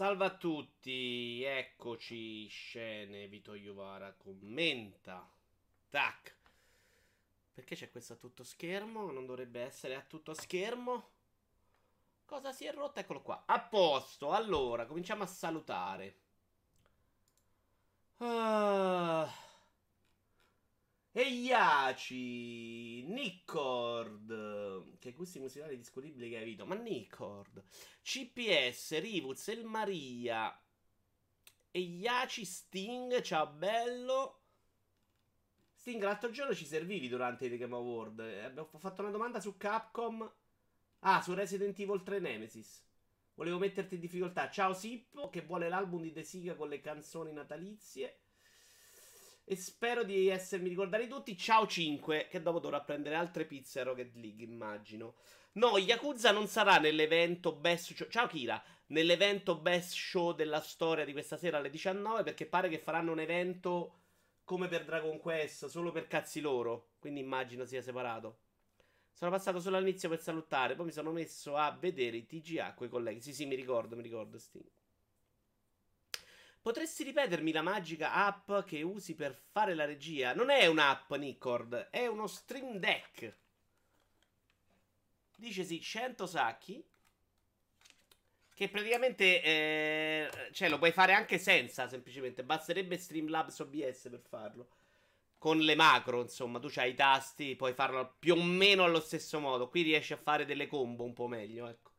Salve a tutti, eccoci, scene, Vito Iovara commenta. Tac. Perché c'è questo a tutto schermo? Non dovrebbe essere a tutto schermo. Cosa si è rotta? Eccolo qua. A posto, allora, cominciamo a salutare. Ah. Eiaci, Nickord, che gusti musicali discutibili che hai avuto, ma Nickord, CPS, Rivuz, El Maria, Eiaci, Sting, ciao bello. Sting, l'altro giorno ci servivi durante i The Game Award, eh, ho fatto una domanda su Capcom, ah, su Resident Evil 3 Nemesis. Volevo metterti in difficoltà. Ciao Sippo, che vuole l'album di De Siga con le canzoni natalizie. E spero di essermi ricordati tutti. Ciao 5, che dopo dovrà prendere altre pizze a Rocket League, immagino. No, Yakuza non sarà nell'evento Best Show. Ciao Kira, nell'evento Best Show della storia di questa sera alle 19, perché pare che faranno un evento come per Dragon Quest, solo per cazzi loro. Quindi immagino sia separato. Sono passato solo all'inizio per salutare, poi mi sono messo a vedere i TGA con i colleghi. Sì, sì, mi ricordo, mi ricordo, Sting. Potresti ripetermi la magica app che usi per fare la regia? Non è un'app, Nicord, è uno Stream Deck. Dicesi 100 sacchi. Che praticamente eh, cioè, lo puoi fare anche senza, semplicemente. Basterebbe Streamlabs OBS per farlo. Con le macro, insomma, tu hai i tasti, puoi farlo più o meno allo stesso modo. Qui riesci a fare delle combo un po' meglio, ecco.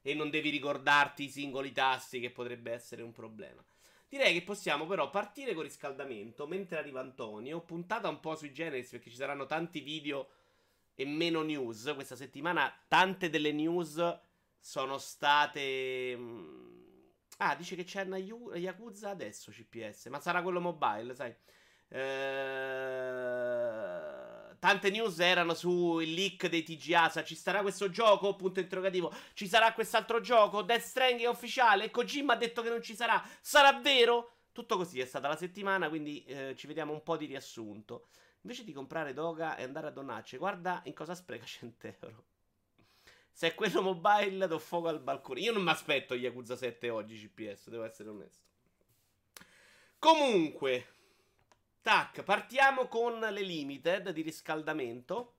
E non devi ricordarti i singoli tasti, che potrebbe essere un problema. Direi che possiamo però partire con riscaldamento mentre arriva Antonio. Puntata un po' sui generis perché ci saranno tanti video e meno news. Questa settimana tante delle news sono state... Mm, ah, dice che c'è una Yakuza adesso CPS, ma sarà quello mobile, sai. Ehm tante news erano sul leak dei TGA. Ci sarà questo gioco? Punto interrogativo. Ci sarà quest'altro gioco? Death Stranding è ufficiale? Kojima ha detto che non ci sarà. Sarà vero? Tutto così è stata la settimana, quindi eh, ci vediamo un po' di riassunto. Invece di comprare Doga e andare a Donacce, guarda in cosa spreca 100 euro. Se è quello mobile, do fuoco al balcone. Io non mi aspetto Yakuza 7 oggi, CPS, devo essere onesto. Comunque, Tac, partiamo con le limited di riscaldamento.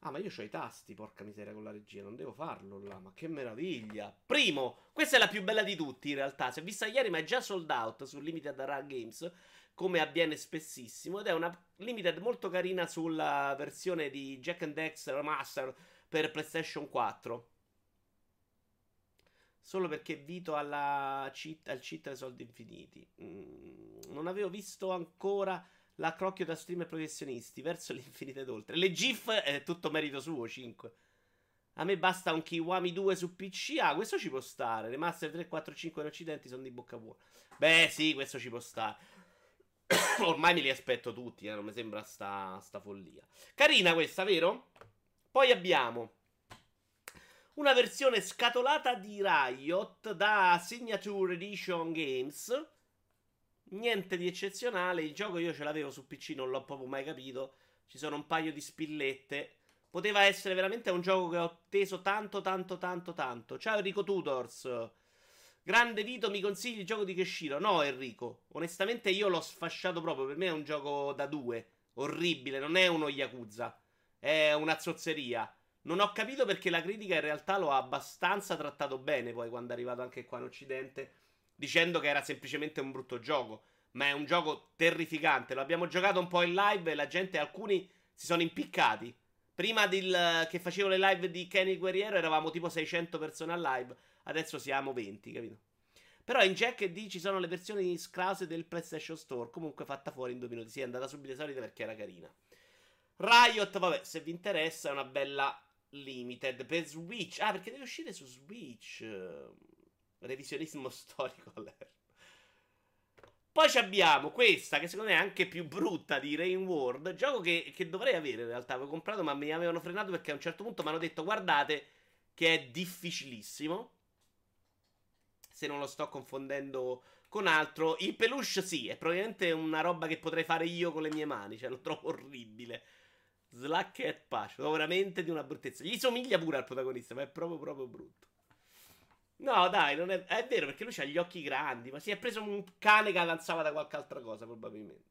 Ah, ma io ho i tasti, porca miseria, con la regia. Non devo farlo là, ma che meraviglia. Primo, questa è la più bella di tutti, in realtà. Si è vista ieri, ma è già sold out su Limited Rare Games, come avviene spessissimo. Ed è una limited molto carina sulla versione di Jack and Dexter Master per PlayStation 4. Solo perché Vito alla cheat, al cheat dei soldi infiniti. Mm, non avevo visto ancora l'accrocchio da streamer professionisti verso l'infinito ed oltre. Le GIF è tutto merito suo, 5. A me basta un Kiwami 2 su PC. Ah, questo ci può stare. Le Master 3, 4, 5 in occidente sono di bocca buona. Beh, sì, questo ci può stare. Ormai me li aspetto tutti, eh, non mi sembra sta, sta follia. Carina questa, vero? Poi abbiamo una versione scatolata di Riot da Signature Edition Games. Niente di eccezionale. Il gioco io ce l'avevo su PC, non l'ho proprio mai capito. Ci sono un paio di spillette. Poteva essere veramente un gioco che ho atteso tanto, tanto, tanto, tanto. Ciao Enrico Tutors. Grande Vito, mi consigli il gioco di Keshiro? No, Enrico. Onestamente io l'ho sfasciato proprio. Per me è un gioco da due. Orribile. Non è uno Yakuza. È una zozzeria. Non ho capito perché la critica in realtà lo ha abbastanza trattato bene poi quando è arrivato anche qua in Occidente, dicendo che era semplicemente un brutto gioco. Ma è un gioco terrificante. Lo abbiamo giocato un po' in live e la gente, alcuni si sono impiccati. Prima del, che facevo le live di Kenny Guerriero eravamo tipo 600 persone al live, adesso siamo 20, capito? Però in Jack D ci sono le versioni sclause del PlayStation Store, comunque fatta fuori in due minuti. Sì, è andata subito esaurita perché era carina. Riot, vabbè, se vi interessa è una bella Limited per Switch. Ah, perché deve uscire su Switch. Revisionismo storico Poi abbiamo questa, che secondo me è anche più brutta di Rain World. Gioco che, che dovrei avere in realtà. Avevo comprato, ma mi avevano frenato perché a un certo punto mi hanno detto: Guardate, che è difficilissimo. Se non lo sto confondendo con altro. Il peluche, sì, è probabilmente una roba che potrei fare io con le mie mani. Cioè, lo trovo orribile. Slack e Pace. Veramente di una bruttezza. Gli somiglia pure al protagonista, ma è proprio proprio brutto. No, dai, non è, è vero perché lui ha gli occhi grandi, ma si è preso un cane che avanzava da qualche altra cosa, probabilmente.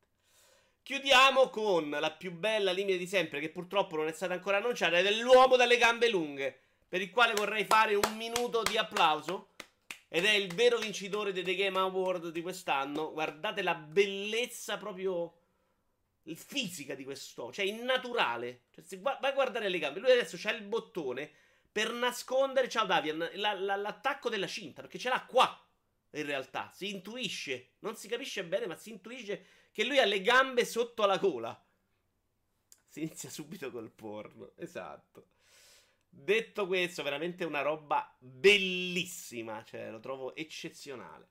Chiudiamo con la più bella linea di sempre, che purtroppo non è stata ancora annunciata, ed è l'uomo dalle gambe lunghe, per il quale vorrei fare un minuto di applauso. Ed è il vero vincitore dei The Game Award di quest'anno. Guardate la bellezza proprio fisica di questo, cioè innaturale. Cioè, se vai a guardare le gambe, lui adesso c'ha il bottone per nascondere, ciao Davian, la, la, l'attacco della cinta, perché ce l'ha qua. In realtà si intuisce, non si capisce bene, ma si intuisce che lui ha le gambe sotto la gola. Si inizia subito col porno, esatto. Detto questo, veramente una roba bellissima, cioè lo trovo eccezionale.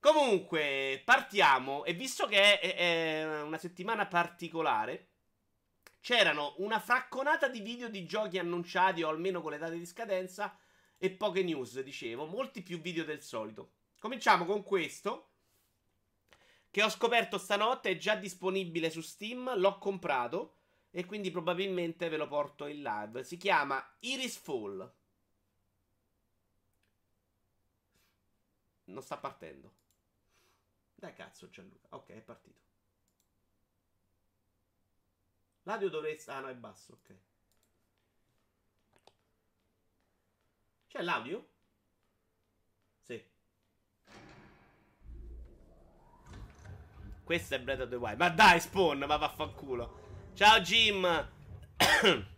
Comunque, partiamo. E visto che è, è, una settimana particolare, c'erano una fracconata di video di giochi annunciati, o almeno con le date di scadenza, e poche news, dicevo. Molti più video del solito. Cominciamo con questo. Che ho scoperto stanotte, è già disponibile su Steam. L'ho comprato. E quindi probabilmente ve lo porto in live. Si chiama Iris Fall. Non sta partendo. Dai cazzo Gianluca. Ok, è partito. L'audio dovresti... Ah no, è basso, ok. C'è l'audio? Sì. Questo è Breath of the Wild. Ma dai, Spawn, ma vaffanculo. Ciao Jim.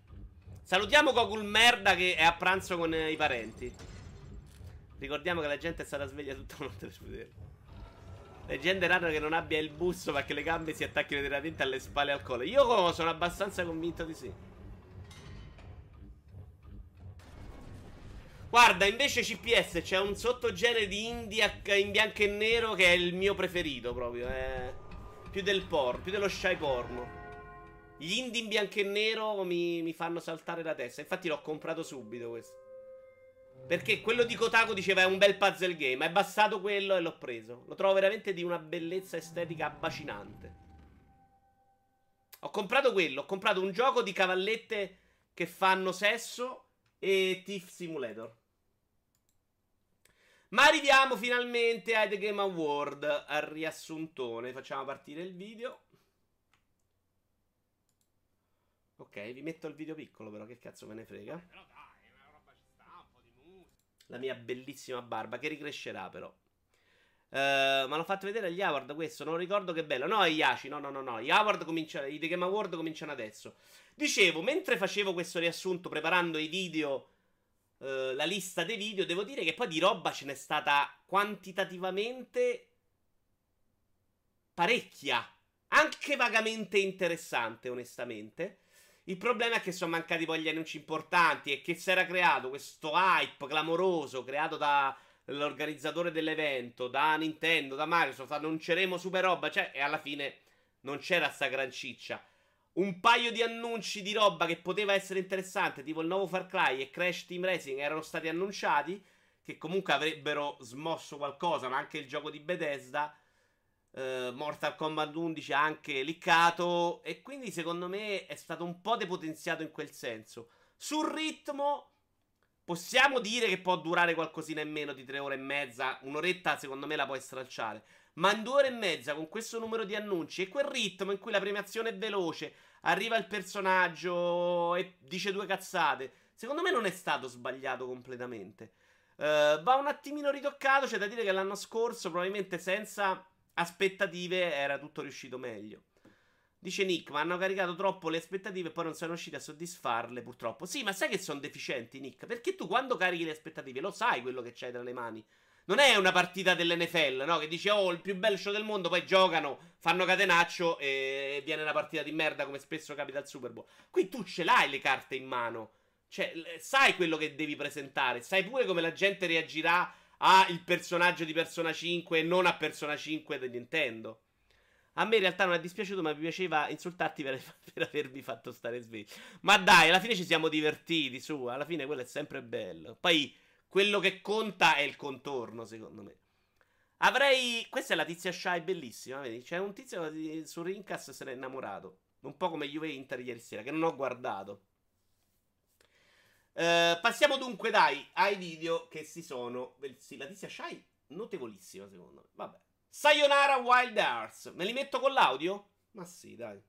Salutiamo Gogul Merda che è a pranzo con i parenti. Ricordiamo che la gente è stata sveglia tutta la notte per vedere. Leggenda rara che non abbia il busto perché le gambe si attacchino direttamente alle spalle al collo. Io sono abbastanza convinto di sì. Guarda, invece CPS c'è un sottogenere di India in bianco e nero che è il mio preferito proprio. È più del porno, più dello shy porno. Gli indie in bianco e nero mi, mi fanno saltare la testa. Infatti l'ho comprato subito questo. Perché quello di Kotaku diceva è un bel puzzle game. È bastato quello e l'ho preso. Lo trovo veramente di una bellezza estetica abbacinante. Ho comprato quello. Ho comprato un gioco di cavallette che fanno sesso e Thief Simulator. Ma arriviamo finalmente ai The Game Award. Al riassuntone. Facciamo partire il video. Ok, vi metto il video piccolo, però che cazzo me ne frega. Eh, però dai, una roba ci sta, un po' di musica. La mia bellissima barba, che ricrescerà però. Uh, ma l'ho fatto vedere agli Award questo, non ricordo che bello. No, Iaci, no, no, no, no. Gli Award cominciano, i The Game Award cominciano adesso. Dicevo, mentre facevo questo riassunto, preparando i video, uh, la lista dei video, devo dire che poi di roba ce n'è stata quantitativamente parecchia. Anche vagamente interessante, onestamente. Il problema è che sono mancati poi gli annunci importanti e che si era creato questo hype clamoroso creato dall'organizzatore dell'evento, da Nintendo, da Microsoft, annunceremo super roba, cioè, e alla fine non c'era sta gran ciccia. Un paio di annunci di roba che poteva essere interessante, tipo il nuovo Far Cry e Crash Team Racing, erano stati annunciati, che comunque avrebbero smosso qualcosa, ma anche il gioco di Bethesda Uh, Mortal Kombat 11 ha anche liccato e quindi secondo me è stato un po' depotenziato in quel senso. Sul ritmo possiamo dire che può durare qualcosina in meno di tre ore e mezza, un'oretta secondo me la puoi stralciare, ma in due ore e mezza con questo numero di annunci e quel ritmo in cui la premiazione è veloce, arriva il personaggio e dice due cazzate, secondo me non è stato sbagliato completamente. Uh, va un attimino ritoccato, c'è da dire che l'anno scorso probabilmente senza aspettative era tutto riuscito meglio. Dice Nick, ma hanno caricato troppo le aspettative e poi non sono riusciti a soddisfarle, purtroppo. Sì, ma sai che sono deficienti, Nick? Perché tu quando carichi le aspettative lo sai quello che c'hai tra le mani. Non è una partita dell'NFL, no? Che dice, oh, il più bello show del mondo, poi giocano, fanno catenaccio e viene una partita di merda come spesso capita al Super Bowl. Qui tu ce l'hai le carte in mano. Cioè, sai quello che devi presentare, sai pure come la gente reagirà a il personaggio di Persona 5 e non a Persona 5 di Nintendo. A me in realtà non è dispiaciuto, ma mi piaceva insultarti per, per, avermi fatto stare sveglio. Ma dai, alla fine ci siamo divertiti, su, alla fine quello è sempre bello. Poi quello che conta è il contorno, secondo me. Avrei... Questa è la tizia Shy, bellissima, vedi? C'è un tizio su Rincas se n'è innamorato. Un po' come Juve Inter ieri sera, che non ho guardato. Uh, passiamo dunque, dai, ai video che si sono. Sì, la tizia Shai, notevolissima secondo me. Vabbè. Sayonara Wild Arts. Me li metto con l'audio? Ma sì, dai.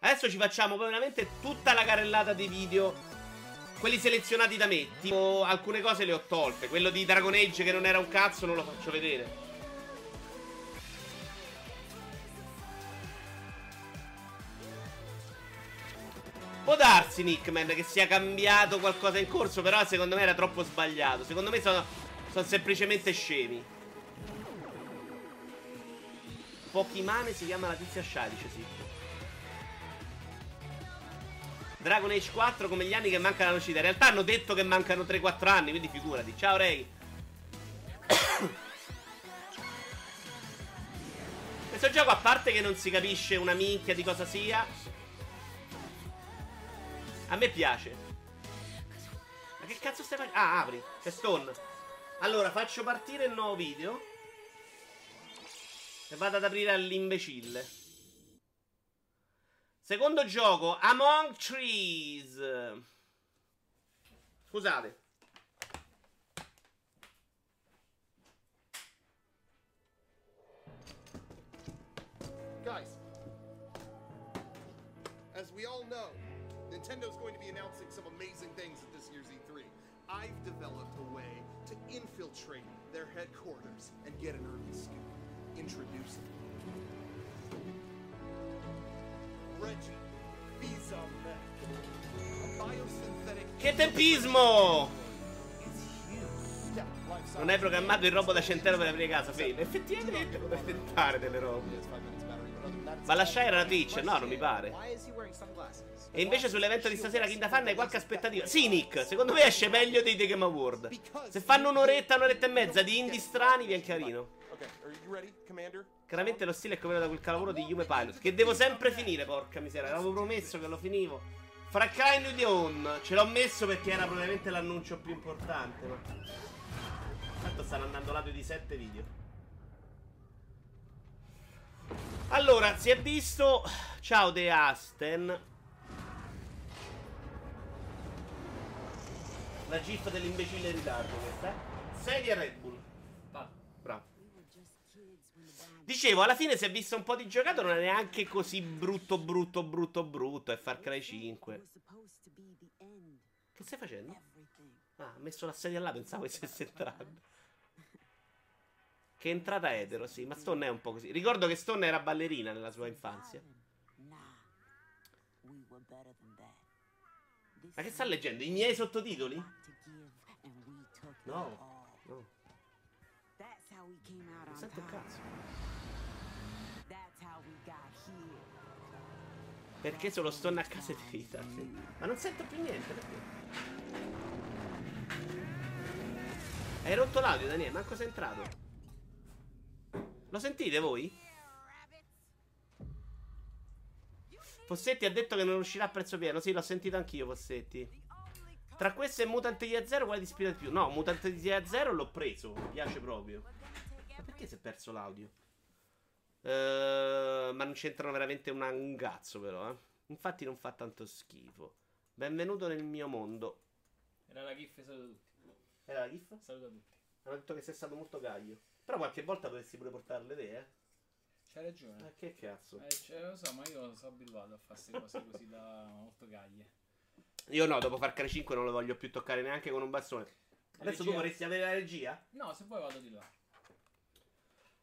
Adesso ci facciamo veramente tutta la carrellata dei video. Quelli selezionati da me. Tipo, alcune cose le ho tolte. Quello di Dragon Age che non era un cazzo, non lo faccio vedere. Può darsi, Nickman, che sia cambiato qualcosa in corso, però secondo me era troppo sbagliato. Secondo me sono, sono semplicemente scemi. Pokimane si chiama la tizia Shadice, sì. Dragon Age 4 come gli anni che mancano alla uscita. In realtà hanno detto che mancano 3-4 anni, quindi figurati. Ciao Ray. Questo gioco, a parte che non si capisce una minchia di cosa sia, a me piace. Ma che cazzo stai facendo? Ah, apri. C'è Stone. Allora, faccio partire il nuovo video. E vado ad aprire all'imbecille. Secondo gioco, Among Trees. Scusate. Guys, as we all know, Nintendo's going to be announcing some amazing things at this year's E3. I've developed a way to infiltrate their headquarters and get an early scoop. Introducing Reggie Fils-Aimé, a biosynthetic Che tempismo! Non hai programmato il robot da centeno per aprire casa, Fede. Effettivamente potrei tentare delle robe. Ma la Shire era Twitch? No, non mi pare. E invece sull'evento di stasera Kinda Fan hai qualche aspettativa? Sì, Nick, secondo me esce meglio dei The Game Award. Se fanno un'oretta, un'oretta e mezza di indie strani, viene carino. Chiaramente lo stile è come da quel calavoro di Yume Pilot. Che devo sempre finire, porca miseria. Avevo promesso che lo finivo. Fra Cry New Dawn ce l'ho messo perché era probabilmente l'annuncio più importante. Ma... Tanto stanno andando lato di 7 video. Allora, si è visto. Ciao De Asten. La gif dell'imbecille in ritardo questa, eh? Sedia Red Bull. Bravo. Dicevo, alla fine si è visto un po' di giocato, non è neanche così brutto, brutto, brutto, brutto. È Far Cry 5. Che stai facendo? Ah, ha messo la sedia là, pensavo che stesse entrando. Che entrata etero, sì, ma Stone è un po' così. Ricordo che Stone era ballerina nella sua infanzia. Ma che sta leggendo? I miei sottotitoli? No, no. Non sento il cazzo. Perché solo Stone a casa di vita? Ma non sento più niente, perché? Hai rotto l'audio, Daniele? Manco sei entrato. Lo sentite voi? Fossetti ha detto che non uscirà a prezzo pieno. Sì, l'ho sentito anch'io, Fossetti. Tra queste e Mutant di A0, quale ti ispira di più? No, Mutant di A0 l'ho preso. Mi piace proprio. Ma perché si è perso l'audio? Uh, ma non c'entrano veramente un cazzo, però. Eh. Infatti, non fa tanto schifo. Benvenuto nel mio mondo. Era la GIF, saluto tutti. Era la GIF? Saluto tutti. Hanno detto che sei stato molto gaglio. Però qualche volta potresti pure portarle te, eh. C'hai ragione. Ma che cazzo? Eh, cioè, lo so, ma io sono abituato a fare queste cose così da molto gaglie. Io no, dopo Far Cry 5 non lo voglio più toccare neanche con un bastone. Adesso regia? tu vorresti avere la regia? No, se vuoi vado di là.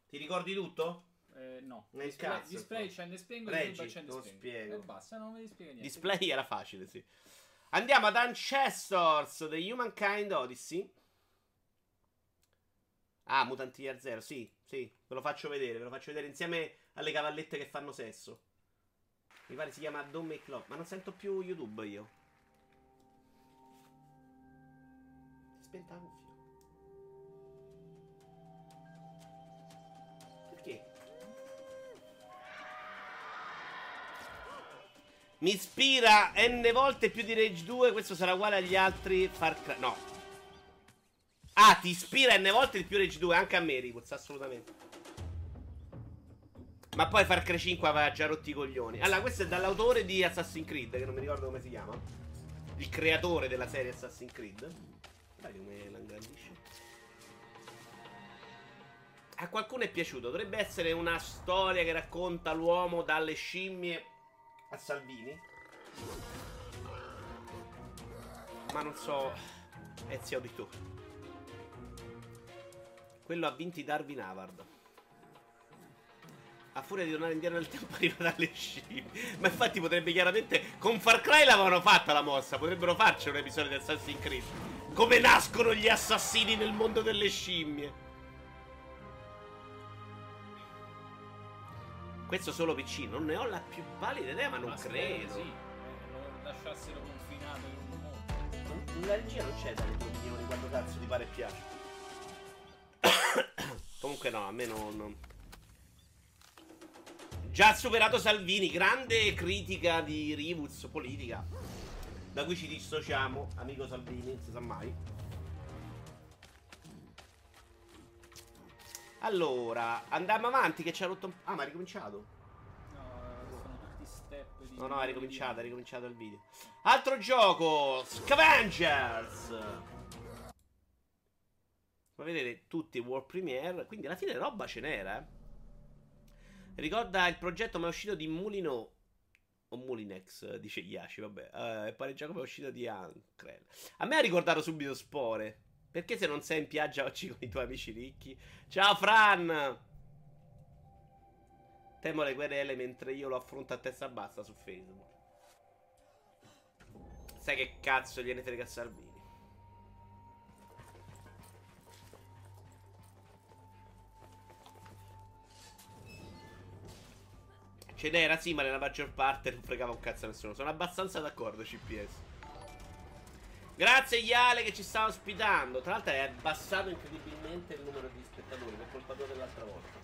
Ti ricordi tutto? Eh, no. Nel display, cazzo. Display, accende e spengo, Reggi, accende e spiego. E basta, non mi spiega niente. Display era facile, sì. Andiamo ad Ancestors, The Humankind Odyssey. Ah, Mutanti Year Zero, sì, sì, ve lo faccio vedere, ve lo faccio vedere insieme alle cavallette che fanno sesso. Mi pare si chiama Don't Make Love, ma non sento più YouTube io. Spenta cuffia. Perché? Mi ispira n volte più di Rage 2, questo sarà uguale agli altri Far Cry. No, Ah, ti ispira n volte di più Rage 2, anche a me, Ripuz, assolutamente. Ma poi Far Cry 5 aveva già rotti i coglioni. Allora, questo è dall'autore di Assassin's Creed, che non mi ricordo come si chiama. Il creatore della serie Assassin's Creed. Dai come la ingrandisce. A qualcuno è piaciuto. Dovrebbe essere una storia che racconta l'uomo dalle scimmie a Salvini. Ma non so. Ezio Auditore. Quello ha vinto i Darwin Award. A furia di tornare indietro nel tempo arriva dalle scimmie. Ma infatti potrebbe chiaramente. Con Far Cry l'avevano fatta la mossa. Potrebbero farci un episodio di Assassin's Creed. Come nascono gli assassini nel mondo delle scimmie. Questo solo PC. Non ne ho la più pallida idea, ma non Ma spero credo. Sì, eh, lo lasciassero confinato in un mondo. La regia non c'è dalle tue opinioni quando cazzo ti pare e piace. Comunque no, a me non... non- Già superato Salvini, grande critica di Rivuz politica. Da cui ci dissociamo, amico Salvini, non si sa mai. Allora, andiamo avanti che ci ha rotto un... Ah, ma ha ricominciato? No, sono tutti step di... No, no, è ricominciato, è ricominciato il video. Altro gioco, Scavengers. Come vedete, tutti World Premiere, quindi alla fine roba ce n'era, eh. Ricorda il progetto ma è uscito di Mulino o Mulinex, dice Yashi, vabbè. Eh, e pareggia come è uscito di Ancrel. A me ha ricordato subito Spore. Perché se non sei in piaggia oggi con i tuoi amici ricchi? Ciao Fran! Temo le querele mentre io lo affronto a testa bassa su Facebook. Sai che cazzo gliene frega Salvini? Ce n'era sì, ma nella maggior parte non fregava un cazzo a nessuno. Sono abbastanza d'accordo, CPS. Grazie Iale che ci sta ospitando. Tra l'altro è abbassato incredibilmente il numero di spettatori per colpa tua dell'altra volta.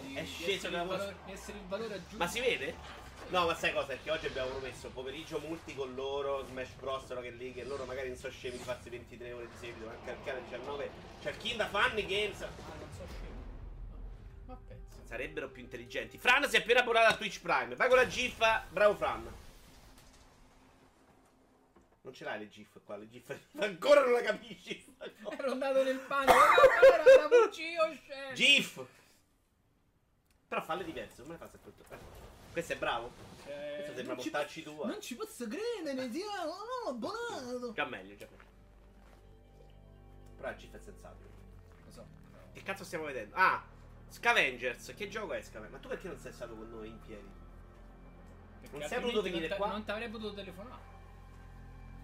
Di, È sceso essere da il vostra- valore, di essere il valore aggiunto. Ma si vede? No, ma sai cosa? È che oggi abbiamo promesso pomeriggio multi con loro, Smash Bros. Rocket League, e loro magari non so scemi di farsi 23 ore di seguito, anche al canale 19. C'è il King da Funny Games. Ah, non so scemo. Ma pensa. Sarebbero più intelligenti. Fran si è appena abbonato a Twitch Prime. Vai con la GIF. Bravo Fran. Non ce l'hai le GIF qua, le GIF. Ancora non la capisci. Ero andato nel bagno. Era la scemo. GIF. Però falle diverse, non me ne fa sempre tutto. Eh. Questo è bravo. Cioè, Questo sembra non ci montarci tu. eh. Non ci posso credere, zio. No, abbonato. Già meglio, già meglio. Però la GIF è sensabile. Lo so. Che cazzo stiamo vedendo? Ah, Scavengers. Che gioco è Scavengers? Ma tu perché non sei stato con noi in piedi? Perché Non sei altrimenti venire non qua? Non ti avrei potuto telefonare.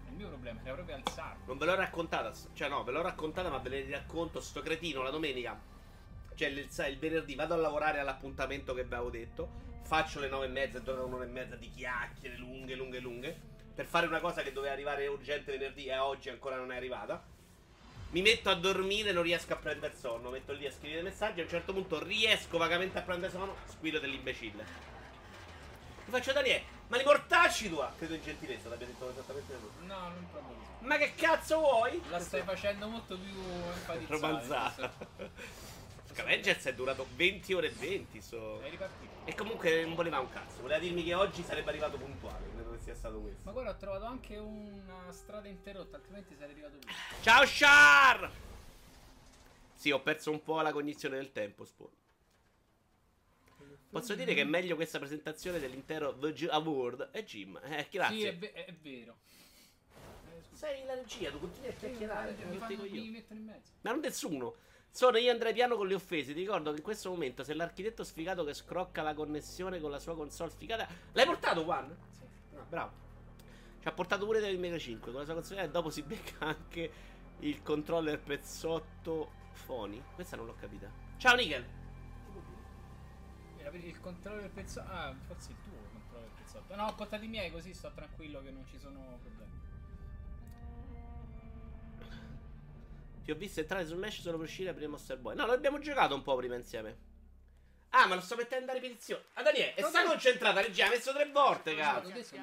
È il mio problema, era proprio alzarmi. Non ve l'ho raccontata. Cioè, no, ve l'ho raccontata, ma ve ne racconto. Sto cretino la domenica. Cioè, il, il venerdì vado a lavorare all'appuntamento che vi avevo detto. Faccio le nove e mezza e dura un'ora e mezza di chiacchiere lunghe, lunghe, lunghe. Per fare una cosa che doveva arrivare urgente venerdì e oggi ancora non è arrivata. Mi metto a dormire, non riesco a prendere sonno. Metto lì a scrivere messaggi. A un certo punto riesco vagamente a prendere sonno. Squillo dell'imbecille. Ti faccio Daniele, ma li mortacci tua! Credo in gentilezza, l'abbia detto esattamente lui. No, non proprio. Ma che cazzo vuoi? La stai facendo molto più enfatizzare. romanzata. Scavengers è durato 20 ore e 20. So. E comunque non voleva un cazzo. Voleva dirmi che oggi sarebbe arrivato puntuale. Sia stato questo. Ma guarda, ho trovato anche una strada interrotta, altrimenti sarei arrivato qui. Ciao Char! Sì, ho perso un po' la cognizione del tempo, Spawn. Posso dire che è meglio questa presentazione dell'intero VG Award? E Jim, eh, grazie. Sì, è, ve- è vero. Eh. Sei la regia, tu continui a chiacchierare. mi, fanno- mi mettono in mezzo. Ma non nessuno. Sono io Andrei Piano con le offese. Ti ricordo che in questo momento se l'architetto sfigato che scrocca la connessione con la sua console sfigata. L'hai portato, Juan? Bravo. Ci ha portato pure del Mega 5 con la sua console e dopo si becca anche il controller pezzotto Foni. Questa non l'ho capita. Ciao Nickel. Era per il controllo del pezzo. Ah, forse il tuo controllo del pezzotto. No, ho contati i miei così sto tranquillo che non ci sono problemi. Ti ho visto entrare su Mesh solo per uscire prima Monster Boy. No, l'abbiamo giocato un po' prima insieme. Ah, ma lo sto mettendo a ripetizione. Ah, Daniele, e sta concentrata, regia, ha messo tre volte, cazzo. Avanti.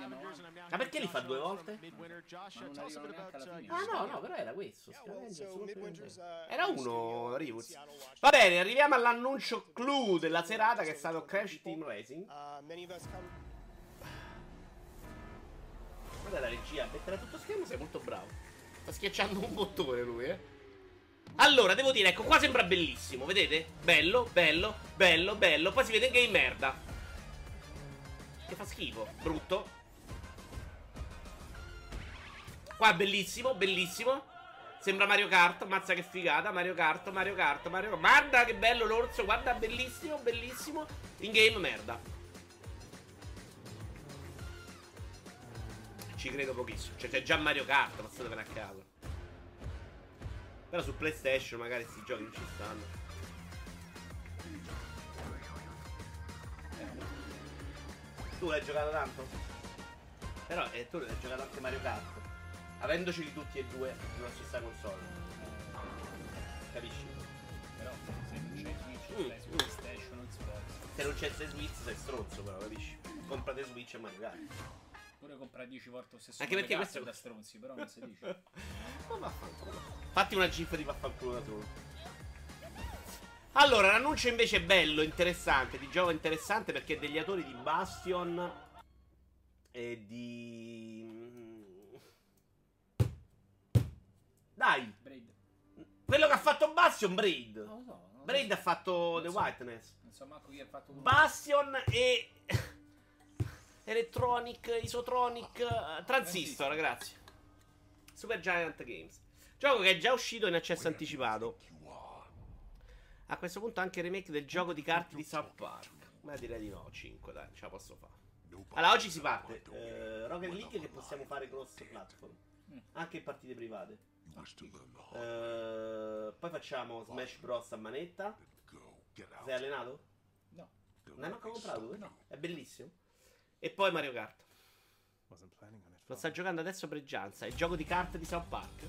Ma perché li fa due volte? Ah, no, no, però era questo. Uh, Era uno, Rivuz. Va bene, arriviamo all'annuncio clou della serata che è stato Crash Team Racing. Uh, Guarda la regia, mettere a tutto schermo sei molto bravo. Sta schiacciando un bottone lui, eh. Allora, devo dire, ecco, qua sembra bellissimo, vedete? Bello, bello, bello, bello. Poi si vede che è merda. Che fa schifo, brutto. Qua bellissimo, bellissimo. Sembra Mario Kart, mazza che figata, Mario Kart, Mario Kart, Mario Kart. Guarda che bello l'orso, guarda, bellissimo, bellissimo. In game merda. Ci credo pochissimo. Cioè, c'è già Mario Kart, passatevene a caso. Però su PlayStation magari questi giochi non ci stanno. Tu l'hai giocato tanto? Però eh, tu l'hai giocato anche Mario Kart. Avendoceli tutti e due sulla stessa console. Capisci? Però se non c'è Switch, Mm, mm. PlayStation Xbox. Se non c'è Switch sei stronzo però, capisci? Comprate Switch e Mario Kart. Pure comprare 10 volte lo stesso Anche perché questo- è da stronzi, però non si dice. Ma vaffanculo. Fatti una gif di vaffanculo da solo. Allora, l'annuncio invece è bello, interessante, di gioco interessante perché è degli autori di Bastion e di... mm, Dai, Braid. quello che ha fatto Bastion, Braid. Non lo so. non Braid so. ha fatto Non The so. Whiteness. Non so manco chi ha fatto Bastion e... Electronic, Isotronic, eh, Transistor, grazie. Super Giant Games. Gioco che è già uscito in accesso anticipato. A questo punto anche il remake del gioco di carte di South Park. Ma direi di no, 5 dai, ce la posso fare. Allora, oggi si parte. Eh, Rocket League che possiamo fare cross platform. Anche in partite private. Eh, poi facciamo Smash Bros a manetta. Sei allenato? No. Non hai manco comprato? No. È bellissimo. E poi Mario Kart. Lo sta giocando adesso Pregianza. È il gioco di carte di South Park.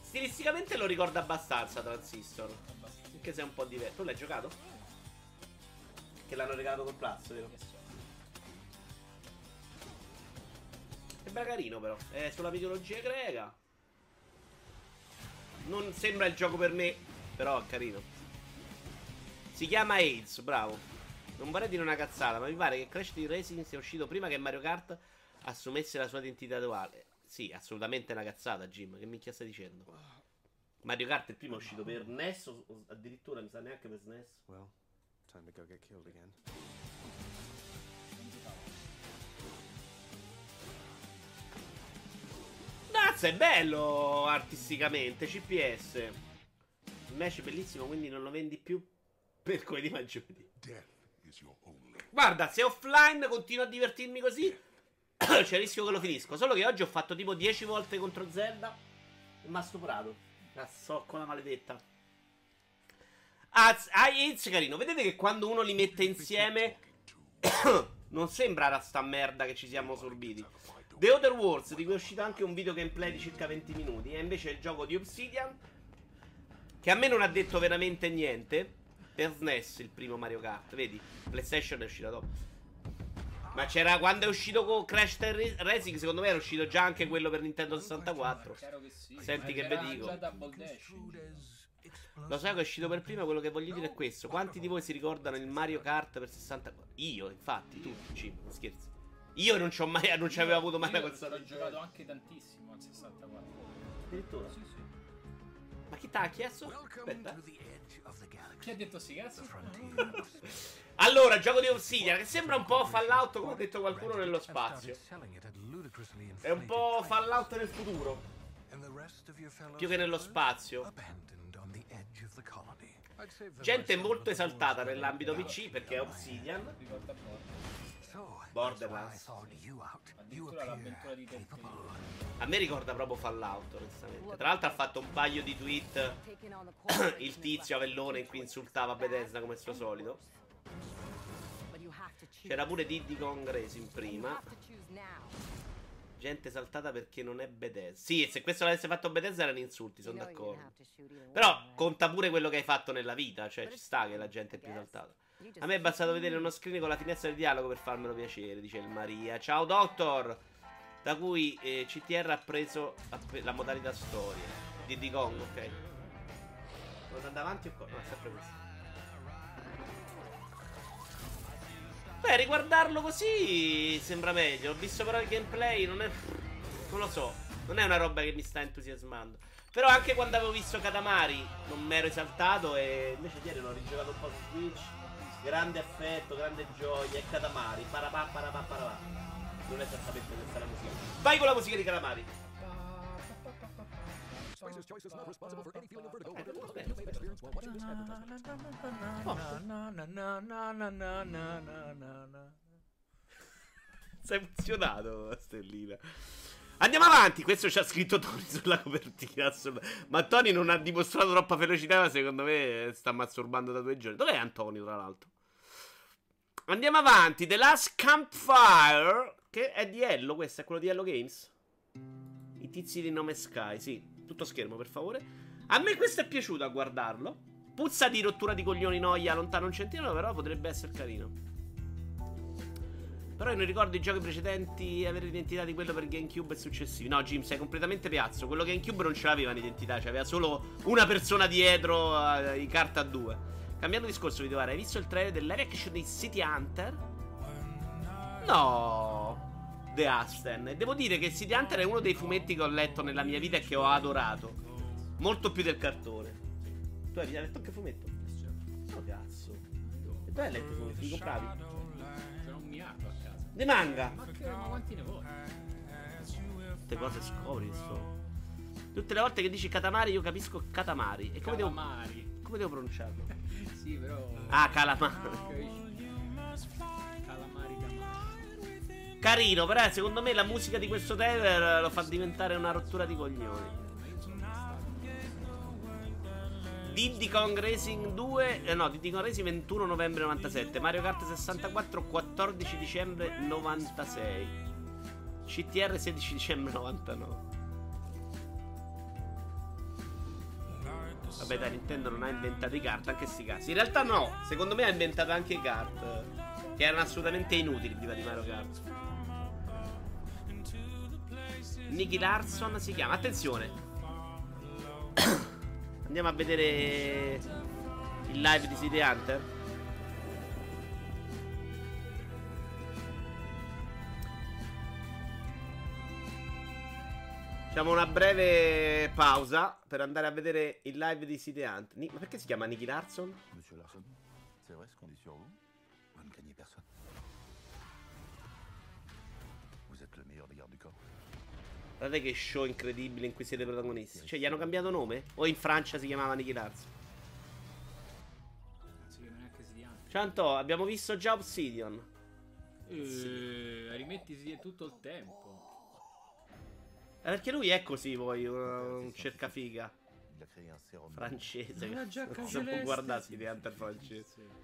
Stilisticamente lo ricorda abbastanza Transistor. Anche se è un po' diverso. Tu l'hai giocato? Che l'hanno regalato col Plus, vero? Sembra carino però. È sulla mitologia greca. Non sembra il gioco per me, però è carino. Si chiama AIDS, bravo. Non vorrei dire una cazzata, ma mi pare che Crash Team Racing sia uscito prima che Mario Kart assumesse la sua identità attuale. Sì, assolutamente una cazzata, Jim. Che minchia stai dicendo? Mario Kart il primo è uscito per NES, o- addirittura mi sa neanche per SNES. Well, time to go get killed again. Cazzo, è bello artisticamente, CPS. Il match è bellissimo, quindi non lo vendi più per come di giovedì. Guarda, se offline continuo a divertirmi così, c'è il rischio che lo finisco. Solo che oggi ho fatto tipo 10 volte contro Zelda e mi ha stuprato. La soccola maledetta. Ah, ah, it's carino. Vedete che quando uno li mette insieme non sembra sta merda che ci siamo sorbiti. The Other Wars, di cui è uscito anche un video gameplay di circa 20 minuti, è invece il gioco di Obsidian, che a me non ha detto veramente niente. Per SNES il primo Mario Kart, vedi? PlayStation è uscito dopo. Ma c'era quando è uscito con Crash Team Racing, secondo me era uscito già anche quello per Nintendo 64. Chiaro che sì. Senti Ma che vi dico. già Double Dash. Lo sai che è uscito per prima, quello che voglio dire è questo. Quanti di voi si ricordano il Mario Kart per 64? Io, infatti, tutti, Jim, scherzi. Io non ci ho mai, non ci avevo avuto mai Io una console. L'ho giocato anche tantissimo al 64. Addirittura. Sì, sì. Ma chi te l'ha chiesto? Aspetta. Chi ha detto sti cazzi? Allora, gioco di Obsidian, che sembra un po' Fallout, come ha detto qualcuno, nello spazio. È un po' Fallout nel futuro, più che nello spazio. Gente molto esaltata nell'ambito PC perché è Obsidian. Borderlands. Addirittura l'avventura di Telltale. A me ricorda proprio Fallout, onestamente. Tra l'altro ha fatto un paio di tweet il tizio Avellone in cui insultava Bethesda come al suo solito. C'era pure Diddy Kong Racing prima. gente esaltata perché non è Bethesda. Sì, se questo l'avesse fatto Bethesda erano insulti, sono d'accordo. Però conta pure quello che hai fatto nella vita, cioè ci sta che la gente è più esaltata. A me è bastato vedere uno screen con la finestra di dialogo per farmelo piacere, dice il Maria. Ciao Doctor! Da cui eh, CTR ha preso la modalità storia. Di Diddy Kong, ok. Vuoi andare avanti o co- No, è sempre questo. Beh, riguardarlo così sembra meglio. Ho visto però il gameplay, non è. Non lo so. Non è una roba che mi sta entusiasmando. Però anche quando avevo visto Katamari non mi ero esaltato e invece ieri l'ho rigiocato un po' su Twitch. Grande affetto, grande gioia. E Katamari. Parapà, parapà, parapà. Non è esattamente questa la musica. Vai con la musica di Katamari. Spicer's Choice is not responsible for any feeling of vertigo. Or advertisement. Sei emozionato, Stellina. Andiamo avanti. Questo c'ha scritto Tony sulla copertina. Ma Tony non ha dimostrato troppa velocità. Ma secondo me sta masturbando da due giorni. Dov'è Antonio, tra l'altro? Andiamo avanti. The Last Campfire. Che è di Hello. Questo è quello di Hello Games. I tizi di nome Sky. Sì, tutto schermo, per favore. A me questo è piaciuto a guardarlo. Puzza di rottura di coglioni noia lontano un centimetro, però potrebbe essere carino. Però io non ricordo i giochi precedenti avere l'identità di quello per GameCube e successivi. No, Jim, sei completamente piazzo. Quello GameCube non ce l'aveva l'identità, cioè aveva solo una persona dietro eh, in carta a due. Cambiando discorso, video, hai visto il trailer del live action di City Hunter? No. The Asten. E devo dire che City Hunter è uno dei fumetti che ho letto nella mia vita e che ho adorato. Molto più del cartone. Tu hai letto anche fumetto? Oh cazzo. E tu hai letto i fumetti? Li compravi? C'era un miliardo a casa. De manga. Ma, che, ma quanti ne vuoi? Quante cose scopri sto. Tutte le volte che dici Katamari io capisco Katamari. E come devo, Calamari. come devo pronunciarlo? Sì, però. Ah, calamari. Carino, però eh, secondo me la musica di questo trailer lo fa diventare una rottura di coglioni. Diddy Kong Racing 2, eh, no, Diddy Kong Racing 21 novembre 97, Mario Kart 64 14 dicembre 96, CTR 16 dicembre 99. Vabbè, dai, Nintendo non ha inventato i kart, anche sti casi. In realtà no, secondo me ha inventato anche i kart, che erano assolutamente inutili prima di Mario Kart. Nicky Larson si chiama. Attenzione. Andiamo a vedere il live di City Hunter. Facciamo una breve pausa per andare a vedere il live di City Hunter. Ma perché si chiama Nicky Larson? Monsieur Larson, c'est vrai ce qu'on dit sur Vous Guardate che show incredibile in cui siete protagonisti. Cioè, gli hanno cambiato nome? O in Francia si chiamava Nicky Larson? Non si chiama neanche Sidiante. Ciao Anto, abbiamo visto già Obsidian. Eh, rimetti Sidiante tutto il tempo. Eh, perché lui è così poi, un, un cercafiga francese. Non può sì. City Hunter francese.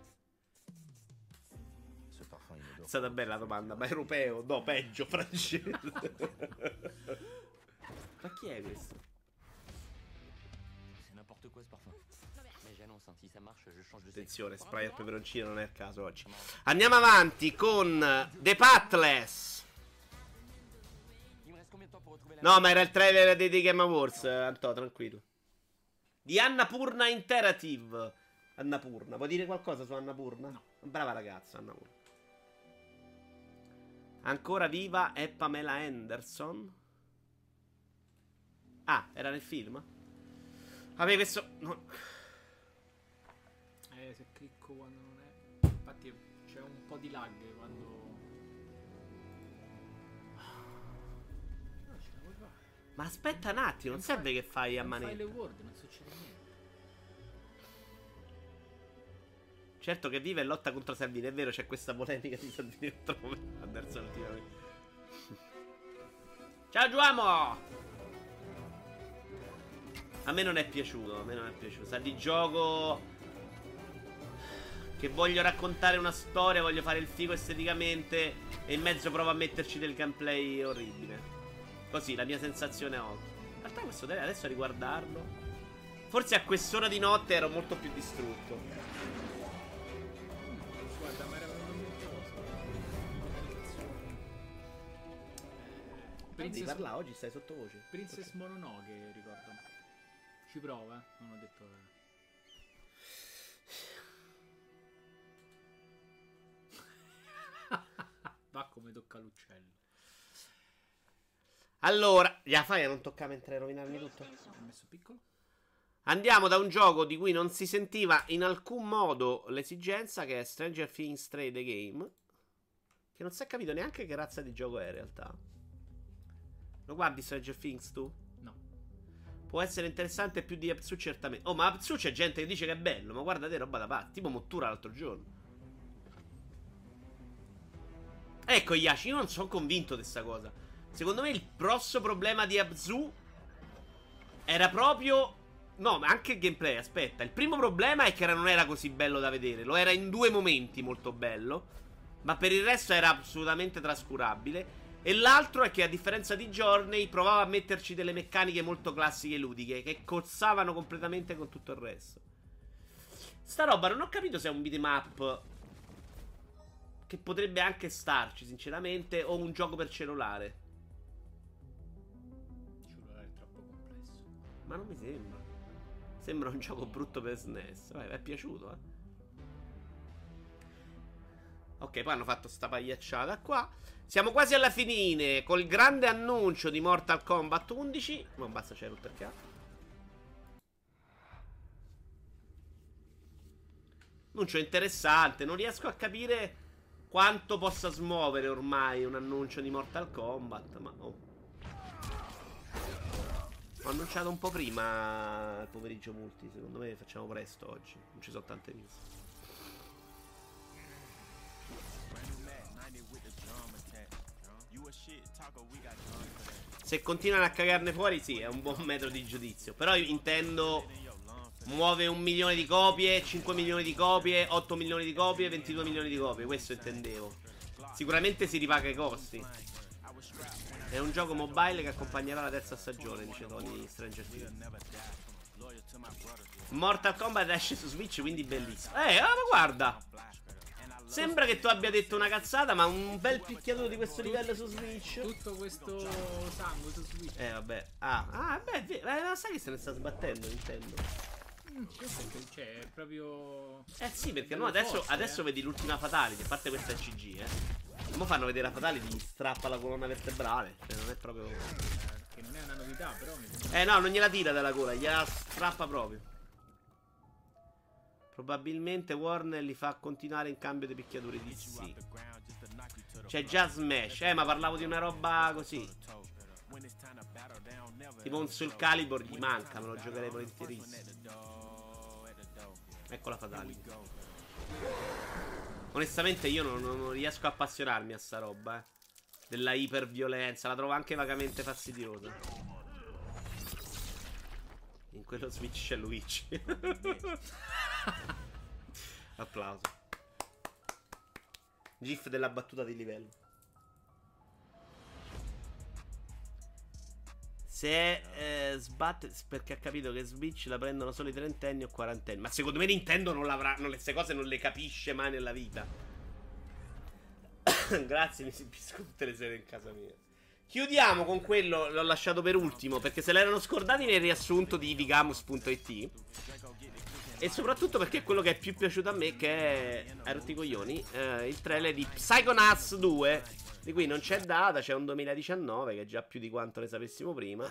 Stata bella la domanda, ma europeo? No, peggio, francese. ma chi è questo? Attenzione, spray al peperoncino non è il caso oggi. Andiamo avanti con The Pathless. La... No, ma era il trailer dei, dei Game Awards, eh, Anto, tranquillo. Di Annapurna Interactive. Annapurna, vuoi dire qualcosa su Annapurna? No. Brava ragazza, Annapurna. Ancora viva è Pamela Anderson. Ah, era nel film? Vabbè, questo... no. Eh, se clicco quando non è. Infatti c'è un po' di lag quando. Fare. Ma aspetta un attimo, non serve che fai a manetta. word, non Certo che viva e lotta contro Salvini, è vero, c'è questa polemica di Salvini contro Anderson ultimamente. Ciao Giuamo! A me non è piaciuto, a me non è piaciuto. Sa di gioco che voglio raccontare una storia, voglio fare il figo esteticamente e in mezzo provo a metterci del gameplay orribile. Così, la mia sensazione a occhio. In realtà questo trailer adesso riguardarlo. Forse a quest'ora di notte ero molto più distrutto. Devi Princess, parlare oggi, stai sottovoce. Princess Mononoke, ricordo. Ci prova, eh? non ho detto... Va come tocca l'uccello. Allora, gliela fai a non toccare mentre rovinarmi tutto? Ho messo piccolo? Andiamo da un gioco di cui non si sentiva in alcun modo l'esigenza, che è Stranger Things 3 The Game. Che non si è capito neanche che razza di gioco è in realtà. Lo guardi Stranger Things tu? No. Può essere interessante più di Abzu certamente. Oh, ma Abzu c'è gente che dice che è bello, ma guarda te roba da parte. Tipo Mottura l'altro giorno. Ecco, Yashi, io non sono convinto di questa cosa. Secondo me il grosso problema di Abzu era proprio. No, ma anche il gameplay, aspetta. Il primo problema è che non era così bello da vedere. Lo era in due momenti molto bello. Ma per il resto era assolutamente trascurabile. E l'altro è che a differenza di Journey provava a metterci delle meccaniche molto classiche e ludiche che cozzavano completamente con tutto il resto. Sta roba non ho capito se è un beat'em up che potrebbe anche starci, sinceramente, o un gioco per cellulare. Cellulare è troppo complesso. Ma non mi sembra. Sembra un gioco brutto per SNES. Vai, mi è piaciuto, eh. Ok, poi hanno fatto sta pagliacciata qua. Siamo quasi alla finine col grande annuncio di Mortal Kombat 11. Ma basta, c'è il cazzo. Annuncio interessante. Non riesco a capire quanto possa smuovere ormai un annuncio di Mortal Kombat. Ma oh. Ho annunciato un po' prima il pomeriggio multi. Secondo me facciamo presto oggi. Non ci sono tante news. Se continuano a cagarne fuori, sì, è un buon metro di giudizio. Però intendo. Muove un milione di copie, 5 milioni di copie, 8 milioni di copie, 22 milioni di copie. Questo intendevo. Sicuramente si ripaga i costi. È un gioco mobile che accompagnerà la terza stagione, dice Tony Stranger Things. Mortal Kombat esce su Switch, quindi bellissimo. Eh, ah, ma guarda. Sembra che tu abbia detto una cazzata, ma un bel picchiato di questo livello su Switch. Tutto questo sangue su Switch. Eh, vabbè. Ah, ah beh. Eh, ma sai che se ne sta sbattendo Nintendo? Mm, cioè, è proprio. Eh sì, perché no, adesso, forte, adesso eh. vedi l'ultima Fatality, a parte questa CG, eh. Mo fanno vedere la Fatality, gli strappa la colonna vertebrale. Cioè, non è proprio. Che non è una novità, però mi. Eh no, non gliela tira dalla gola, gliela strappa proprio. Probabilmente Warner li fa continuare in cambio di picchiature di sì. C'è già Smash, eh, ma parlavo di una roba così. Tipo un Soul Calibur gli manca, me lo giocherei volentierissimo. Ecco la Fatality. Onestamente io non, non riesco a appassionarmi a sta roba, eh. Della iperviolenza, la trovo anche vagamente fastidiosa. Quello Switch c'è Luigi. Applauso. GIF della battuta di livello. Se eh, sbatte perché ha capito che Switch la prendono solo i trentenni o quarantenni. Ma secondo me Nintendo non l'avrà. Non, queste cose non le capisce mai nella vita. Grazie, mi si bisco tutte le sere in casa mia. Chiudiamo con quello, l'ho lasciato per ultimo, perché se l'erano scordati nel riassunto di Vigamus.it. E soprattutto perché quello che è più piaciuto a me, che è, hai rotto coglioni, eh, il trailer di Psychonauts 2, di cui non c'è data, c'è un 2019, che è già più di quanto ne sapessimo prima.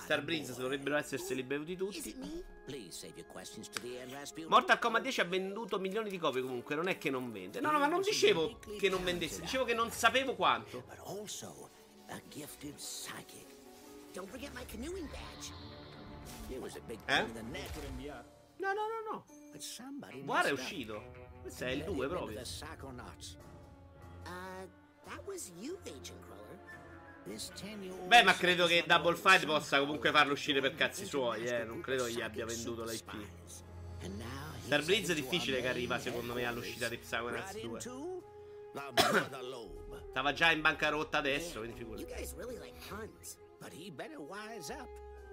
Starbreeze dovrebbero esserseli bevuti tutti. Mortal Kombat 10 ha venduto milioni di copie comunque, non è che non vende. No, no, ma non dicevo che non vendesse, dicevo che non sapevo quanto. Don't forget my canoeing badge. Eh? No, no, no, no. Guarda, è uscito. Questo è il Led 2 him into proprio. Uh, that was you, Agent Cruller. This 10-year-old Beh, ma credo che Double Fight possa comunque farlo uscire per cazzi suoi, eh. Non credo gli abbia venduto l'IP. he's Starbreeze è difficile che arriva secondo me all'uscita di Psychonauts right 2. into the Mother Lobe. Stava già in bancarotta adesso, quindi figurati.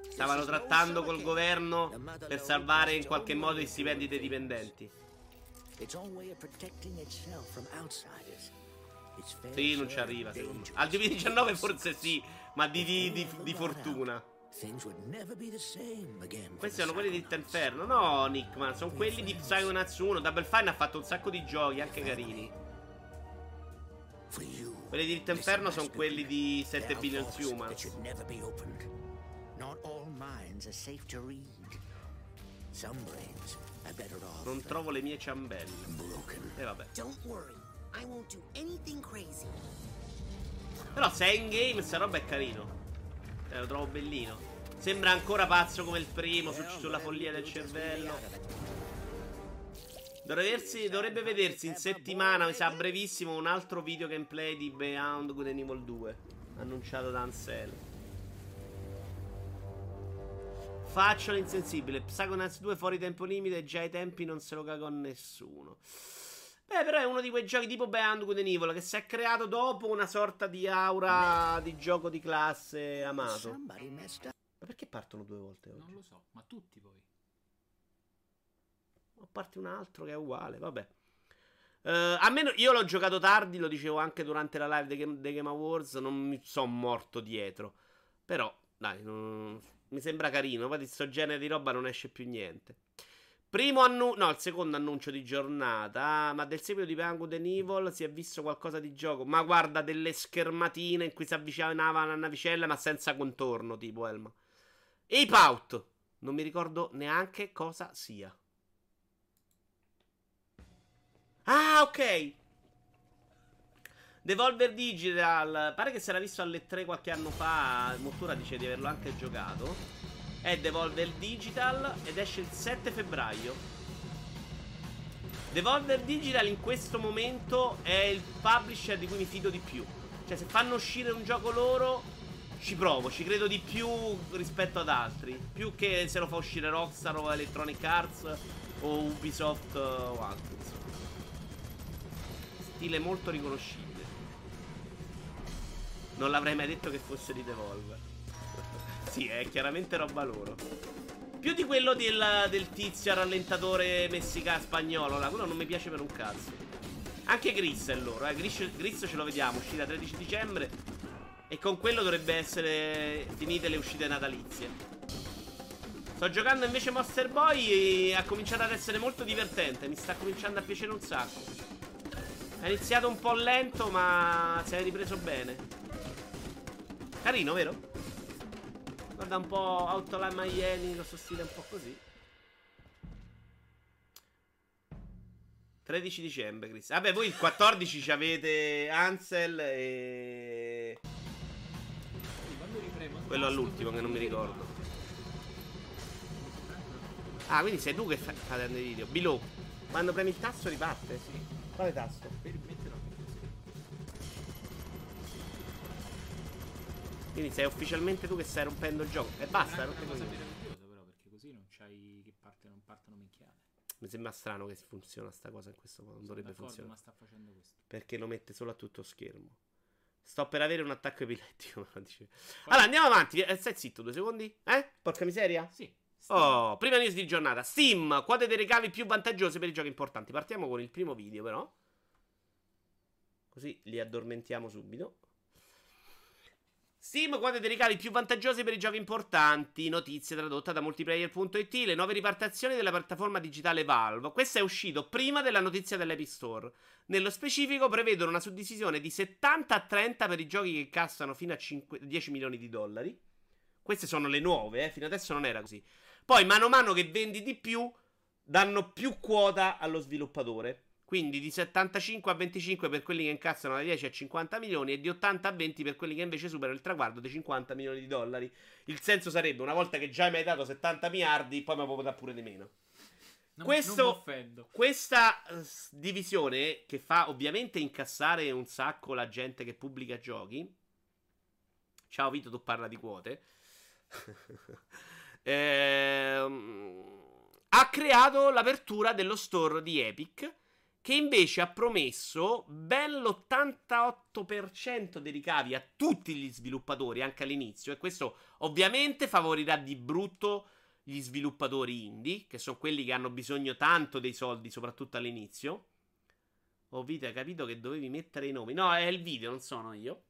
Stavano trattando col governo per salvare in qualche modo i stipendi dei dipendenti. Sì, non ci arriva, secondo me. Al 2019 forse sì, ma di, di- di- di fortuna. Questi sono quelli di. Inferno. No, Nick, ma sono quelli di Psychonauts 1. Double Fine ha fatto un sacco di giochi, anche carini. Quelli di Mr. Inferno sono quelli di There 7 are Billion vaults minds are safe to read. Some brains are better off Non trovo le mie ciambelle. broken. E vabbè. Don't worry. I won't do anything crazy. Però se è in game, sta roba è carino. Eh, lo trovo bellino. Sembra ancora pazzo come il primo, su- sulla follia del cervello. Dovrebbe, dovrebbe vedersi in settimana, mi sa brevissimo, un altro video gameplay di Beyond Good and Evil 2. Annunciato da Ansel. Faccio l'insensibile. Psychonauts 2 fuori tempo limite. Già ai tempi non se lo cagò nessuno. Beh, però è uno di quei giochi tipo Beyond Good and Evil che si è creato dopo una sorta di aura di gioco di classe amato. Ma perché partono due volte Non oggi? lo so, ma tutti poi. A parte un altro che è uguale, vabbè. Eh, a meno io l'ho giocato tardi, lo dicevo anche durante la live dei Game, dei Game Awards, non mi sono morto dietro. Però, dai, non- mi sembra carino. Poi di sto genere di roba non esce più niente. Primo annuncio, no, il secondo annuncio di giornata. Ma del seguito di Good and Evil si è visto qualcosa di gioco. Ma guarda, delle schermatine in cui si avvicinava una navicella, ma senza contorno, tipo Elma. Ape Out. Non mi ricordo neanche cosa sia. Ah, ok. Devolver Digital. Pare che si era visto alle 3 qualche anno fa. Mottura dice di averlo anche giocato. È Devolver Digital ed esce il 7 febbraio. Devolver Digital in questo momento è il publisher di cui mi fido di più. Cioè, se fanno uscire un gioco loro, ci provo, ci credo di più rispetto ad altri. Più che se lo fa uscire Rockstar o Electronic Arts o Ubisoft o altro. Stile molto riconoscibile. Non l'avrei mai detto che fosse di Devolver. sì, è chiaramente roba loro. Più di quello del, del tizio rallentatore messicano spagnolo, là, quello non mi piace per un cazzo. Anche Gris è loro, eh. Gris, Gris ce lo vediamo, uscita 13 dicembre. E con quello dovrebbe essere finite le uscite natalizie. Sto giocando invece Monster Boy e ha cominciato ad essere molto divertente. Mi sta cominciando a piacere un sacco. È iniziato un po' lento, ma si è ripreso bene. Carino, vero? Guarda un po' Outline Miami, questo stile un po' così. 13 dicembre, Chris. Vabbè, voi il 14 ci avete Ansel e. Il Quello all'ultimo che non mi ricordo. Ah, quindi sei tu che fai fai i video. Below. Quando premi il tasto riparte? Sì, Quale tasto? Quindi sei ufficialmente tu che stai rompendo il gioco. E basta, È una cosa così. meravigliosa però, perché così non c'hai che parte, non partono minchiate. Mi sembra strano che funziona sta cosa in questo modo. Non dovrebbe funzionare. ma sta facendo questo. Perché lo mette solo a tutto schermo. Sto per avere un attacco epilettico. Allora, andiamo avanti. Eh, stai zitto due secondi? Eh? Porca miseria. Sì. Oh, prima news di giornata. Steam, quote dei ricavi più vantaggiose per i giochi importanti. Partiamo con il primo video, però. Così li addormentiamo subito. Steam, quote dei ricavi più vantaggiose per i giochi importanti. Notizie tradotta da multiplayer.it. Le nuove ripartazioni della piattaforma digitale Valve. Questo è uscito prima della notizia dell'Epic Store. Nello specifico prevedono una suddivisione di 70 a 30 per i giochi che castano fino a 5 10 milioni di dollari. Queste sono le nuove, eh. fino adesso non era così. Poi, mano a mano che vendi di più, danno più quota allo sviluppatore. Quindi di 75 a 25 per quelli che incassano da 10 a 50 milioni e di 80 a 20 per quelli che invece superano il traguardo dei 50 milioni di dollari. Il senso sarebbe, una volta che già mi hai dato 70 miliardi, poi mi può dare pure di meno. Non, Questo- non. Questa eh, divisione che fa ovviamente incassare un sacco la gente che pubblica giochi. Ciao Vito, tu parla di quote. Ehm, ha creato l'apertura dello store di Epic che invece ha promesso ben l'88% dei ricavi a tutti gli sviluppatori, anche all'inizio, e questo ovviamente favorirà di brutto gli sviluppatori indie, che sono quelli che hanno bisogno tanto dei soldi, soprattutto all'inizio. Oh, Vito, hai capito che dovevi mettere i nomi? No, è il video, non sono io.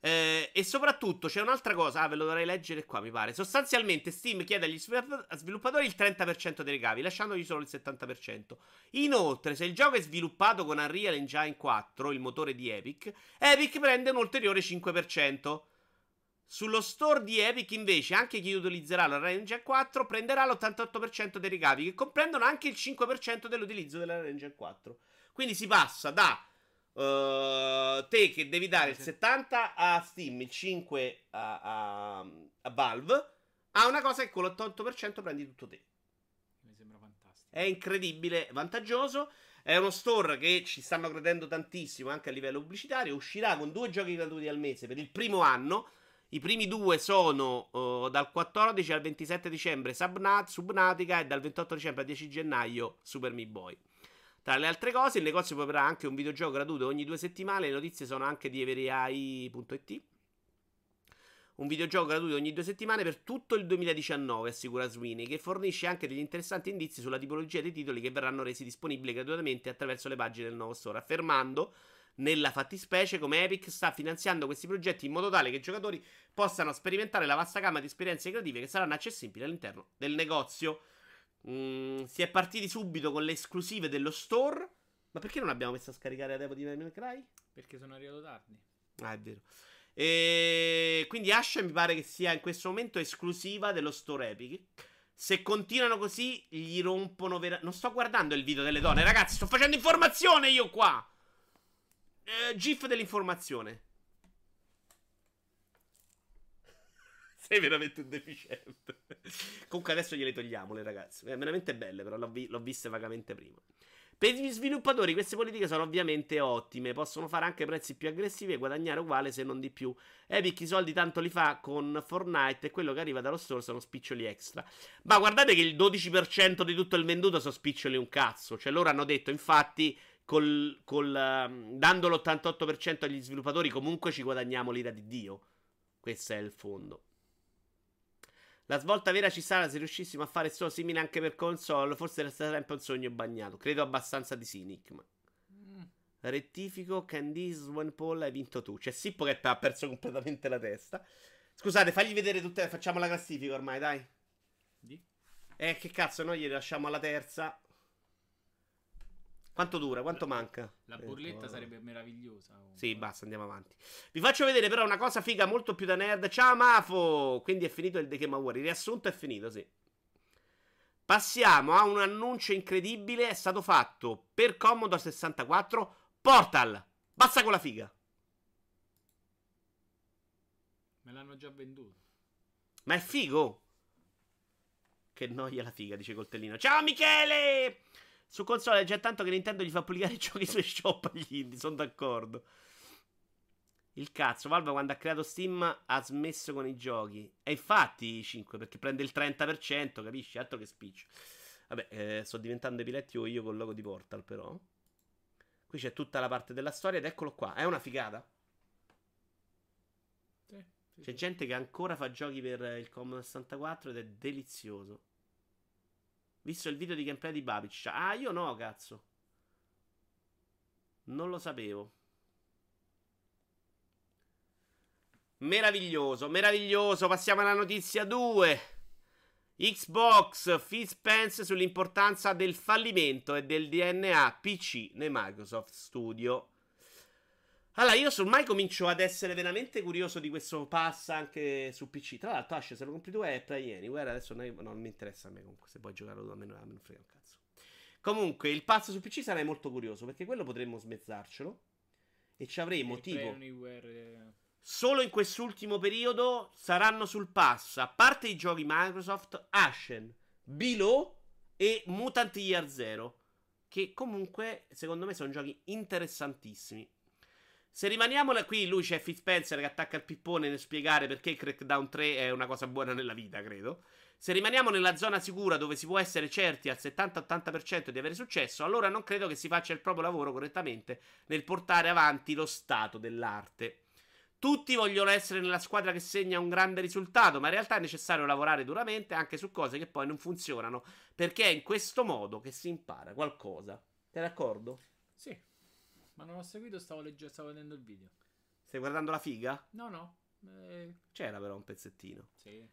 Eh, e soprattutto c'è un'altra cosa, ah, ve lo dovrei leggere qua, mi pare. Sostanzialmente Steam chiede agli sviluppatori il 30% dei ricavi, lasciandogli solo il 70%. Inoltre, se il gioco è sviluppato con Unreal Engine 4, il motore di Epic, Epic prende un ulteriore 5%. Sullo store di Epic, invece, anche chi utilizzerà l'Unreal Engine 4 prenderà l'88% dei ricavi, che comprendono anche il 5% dell'utilizzo dell'Unreal Engine 4. Quindi si passa da Uh, te che devi dare il 70 a Steam, il 5 a, a, a Valve, a una cosa che con l'88% prendi tutto te. Mi sembra fantastico. È incredibile, vantaggioso. È uno store che ci stanno credendo tantissimo anche a livello pubblicitario. Uscirà con due giochi gratuiti al mese per il primo anno. I primi due sono uh, dal 14 al 27 dicembre Subnat- Subnautica e dal 28 dicembre al 10 gennaio Super Meat Boy. Tra le altre cose, il negozio proporrà anche un videogioco gratuito ogni due settimane. Le notizie sono anche di everai.it. Un videogioco gratuito ogni due settimane per tutto il 2019, assicura Sweeney, che fornisce anche degli interessanti indizi sulla tipologia dei titoli che verranno resi disponibili gratuitamente attraverso le pagine del nuovo store, affermando nella fattispecie come Epic sta finanziando questi progetti in modo tale che i giocatori possano sperimentare la vasta gamma di esperienze creative che saranno accessibili all'interno del negozio. Mm, si è partiti subito con le esclusive dello store. Ma perché non abbiamo messo a scaricare a Devo di Devil Cry? Perché sono arrivato tardi. Ah, è vero. E quindi Asha mi pare che sia in questo momento esclusiva dello store Epic. Se continuano così, gli rompono veramente. Non sto guardando il video delle donne, ragazzi. Sto facendo informazione io qua. Eh, GIF dell'informazione. Sei veramente un deficiente. Comunque adesso gliele togliamo le ragazze. È veramente belle, però l'ho, vi- l'ho viste vagamente prima. Per gli sviluppatori queste politiche sono ovviamente ottime, possono fare anche prezzi più aggressivi e guadagnare uguale se non di più. Epic i soldi tanto li fa con Fortnite e quello che arriva dallo store sono spiccioli extra. Ma guardate che il 12% di tutto il venduto sono spiccioli un cazzo. Cioè loro hanno detto infatti col, col, um, dando l'88% agli sviluppatori comunque ci guadagniamo l'ira di Dio. Questo è il fondo. La svolta vera ci sarà se riuscissimo a fare solo simile anche per console. Forse resterà sempre un sogno bagnato. Credo abbastanza di sì, Nick. Ma... Mm. Rettifico, Candice, One Paul, hai vinto tu. C'è Sippo che ha perso completamente la testa. Scusate, fagli vedere tutte. Facciamo la classifica ormai, dai. Di? Eh, che cazzo, noi gli lasciamo alla terza. Quanto dura? Quanto manca? La Eh, burletta oh. sarebbe meravigliosa. comunque. Sì, basta, andiamo avanti. Vi faccio vedere però una cosa figa molto più da nerd. Ciao Mafo! Quindi è finito il The Game Award. Il riassunto è finito, sì. Passiamo a un annuncio incredibile. È stato fatto per Commodore 64 Portal. Basta con la figa. Me l'hanno già venduto. Ma è figo. Che noia la figa, dice Coltellino. Ciao Michele! Su console è già tanto che Nintendo gli fa pubblicare i giochi sui shop agli indie, sono d'accordo. Il cazzo, Valve quando ha creato Steam ha smesso con i giochi. E infatti 5, perché prende il 30%, capisci? Altro che spiccio. Vabbè, eh, sto diventando epilettico io col logo di Portal, però. Qui c'è tutta la parte della storia ed eccolo qua. È una figata. Sì, sì, C'è sì. gente che ancora fa giochi per il Commodore 64 ed è delizioso. Visto il video di gameplay di Babic. Ah, io no, cazzo. Non lo sapevo. Meraviglioso, meraviglioso. Passiamo alla notizia 2. Xbox, Phil Spence sull'importanza del fallimento e del DNA PC nei Microsoft Studio. Allora, io ormai comincio ad essere veramente curioso di questo pass anche su PC. Tra l'altro, Asce, se lo compri tu è Play Anywhere. Adesso non, no, non mi interessa a me comunque. Se puoi giocarlo tu, a me non, a me non frega un cazzo. Comunque, il pass su PC sarei molto curioso perché quello potremmo smezzarcelo. E ci avremo Il tipo. Anywhere, Solo in quest'ultimo periodo saranno sul pass, a parte i giochi Microsoft, Ashen, Below e Mutant Year Zero. Che comunque, secondo me, sono giochi interessantissimi. Se rimaniamo qui, lui c'è Phil Spencer che attacca il pippone nel spiegare perché Crackdown 3 è una cosa buona nella vita, credo. Se rimaniamo nella zona sicura dove si può essere certi al 70-80% di avere successo, allora non credo che si faccia il proprio lavoro correttamente nel portare avanti lo stato dell'arte. Tutti vogliono essere nella squadra che segna un grande risultato, ma in realtà è necessario lavorare duramente anche su cose che poi non funzionano, perché è in questo modo che si impara qualcosa. Sei d'accordo? Sì. Ma non ho seguito, stavo, legge- stavo vedendo il video. Stai guardando la figa? No, no. Eh, C'era però un pezzettino. sì.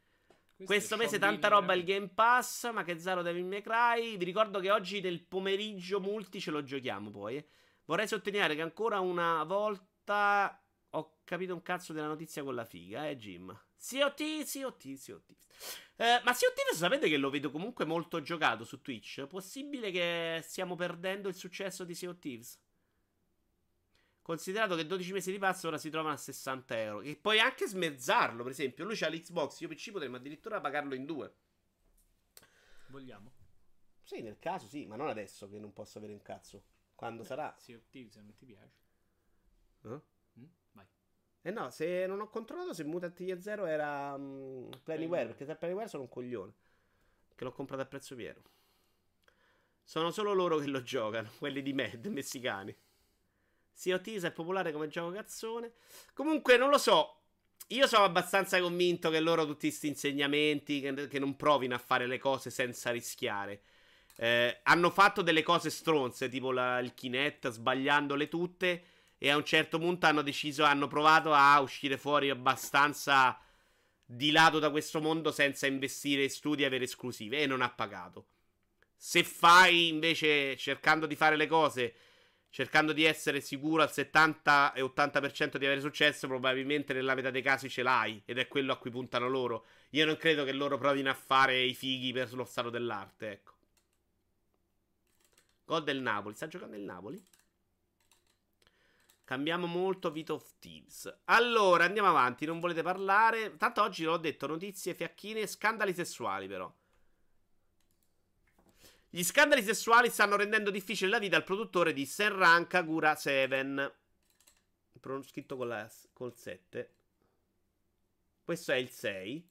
Questo mese tanta roba il Game Pass, ma che Zaro Devil May Cry. Vi ricordo che oggi nel pomeriggio multi ce lo giochiamo poi. eh. Vorrei sottolineare che ancora una volta ho capito un cazzo della notizia con la figa, eh Jim. COT, COT, COT. Eh, ma COT sapete che lo vedo comunque molto giocato su Twitch? Possibile che stiamo perdendo il successo di Thieves? Considerato che 12 mesi di pass ora si trovano a 60 euro. E puoi anche smezzarlo, per esempio. Lui c'ha l'Xbox, io PC potremmo addirittura pagarlo in due. Vogliamo? Sì, nel caso sì, ma non adesso che non posso avere un cazzo. Quando sarà? Of Thieves, se non ti piace. Eh? Mm? Vai. Eh no, se non ho controllato se Mutant Year Zero era um, Planyware, perché se Planyware sono un coglione. Che l'ho comprato a prezzo pieno. Sono solo loro che lo giocano, quelli di Mad, messicani. Sea of Thieves è popolare come gioco cazzone. Comunque, non lo so. Io sono abbastanza convinto che loro tutti questi insegnamenti, che, che non provino a fare le cose senza rischiare. Eh, hanno fatto delle cose stronze, tipo la- il Kinect, sbagliandole tutte. E a un certo punto hanno deciso, hanno provato a uscire fuori abbastanza di lato da questo mondo senza investire in studi e avere esclusive. E non ha pagato. Se fai invece cercando di fare le cose, cercando di essere sicuro al 70 e 80% di avere successo, probabilmente nella metà dei casi ce l'hai. Ed è quello a cui puntano loro. Io non credo che loro provino a fare i fighi per lo stato dell'arte, ecco. Gol del Napoli. Sta giocando il Napoli? Cambiamo molto Vita of Thieves. Allora, andiamo avanti. Non volete parlare? Tanto oggi l'ho detto, notizie fiacchine scandali sessuali, però. Gli scandali sessuali stanno rendendo difficile la vita al produttore di Serran Kagura 7. Pro- Scritto con la, col 7. Questo è il 6.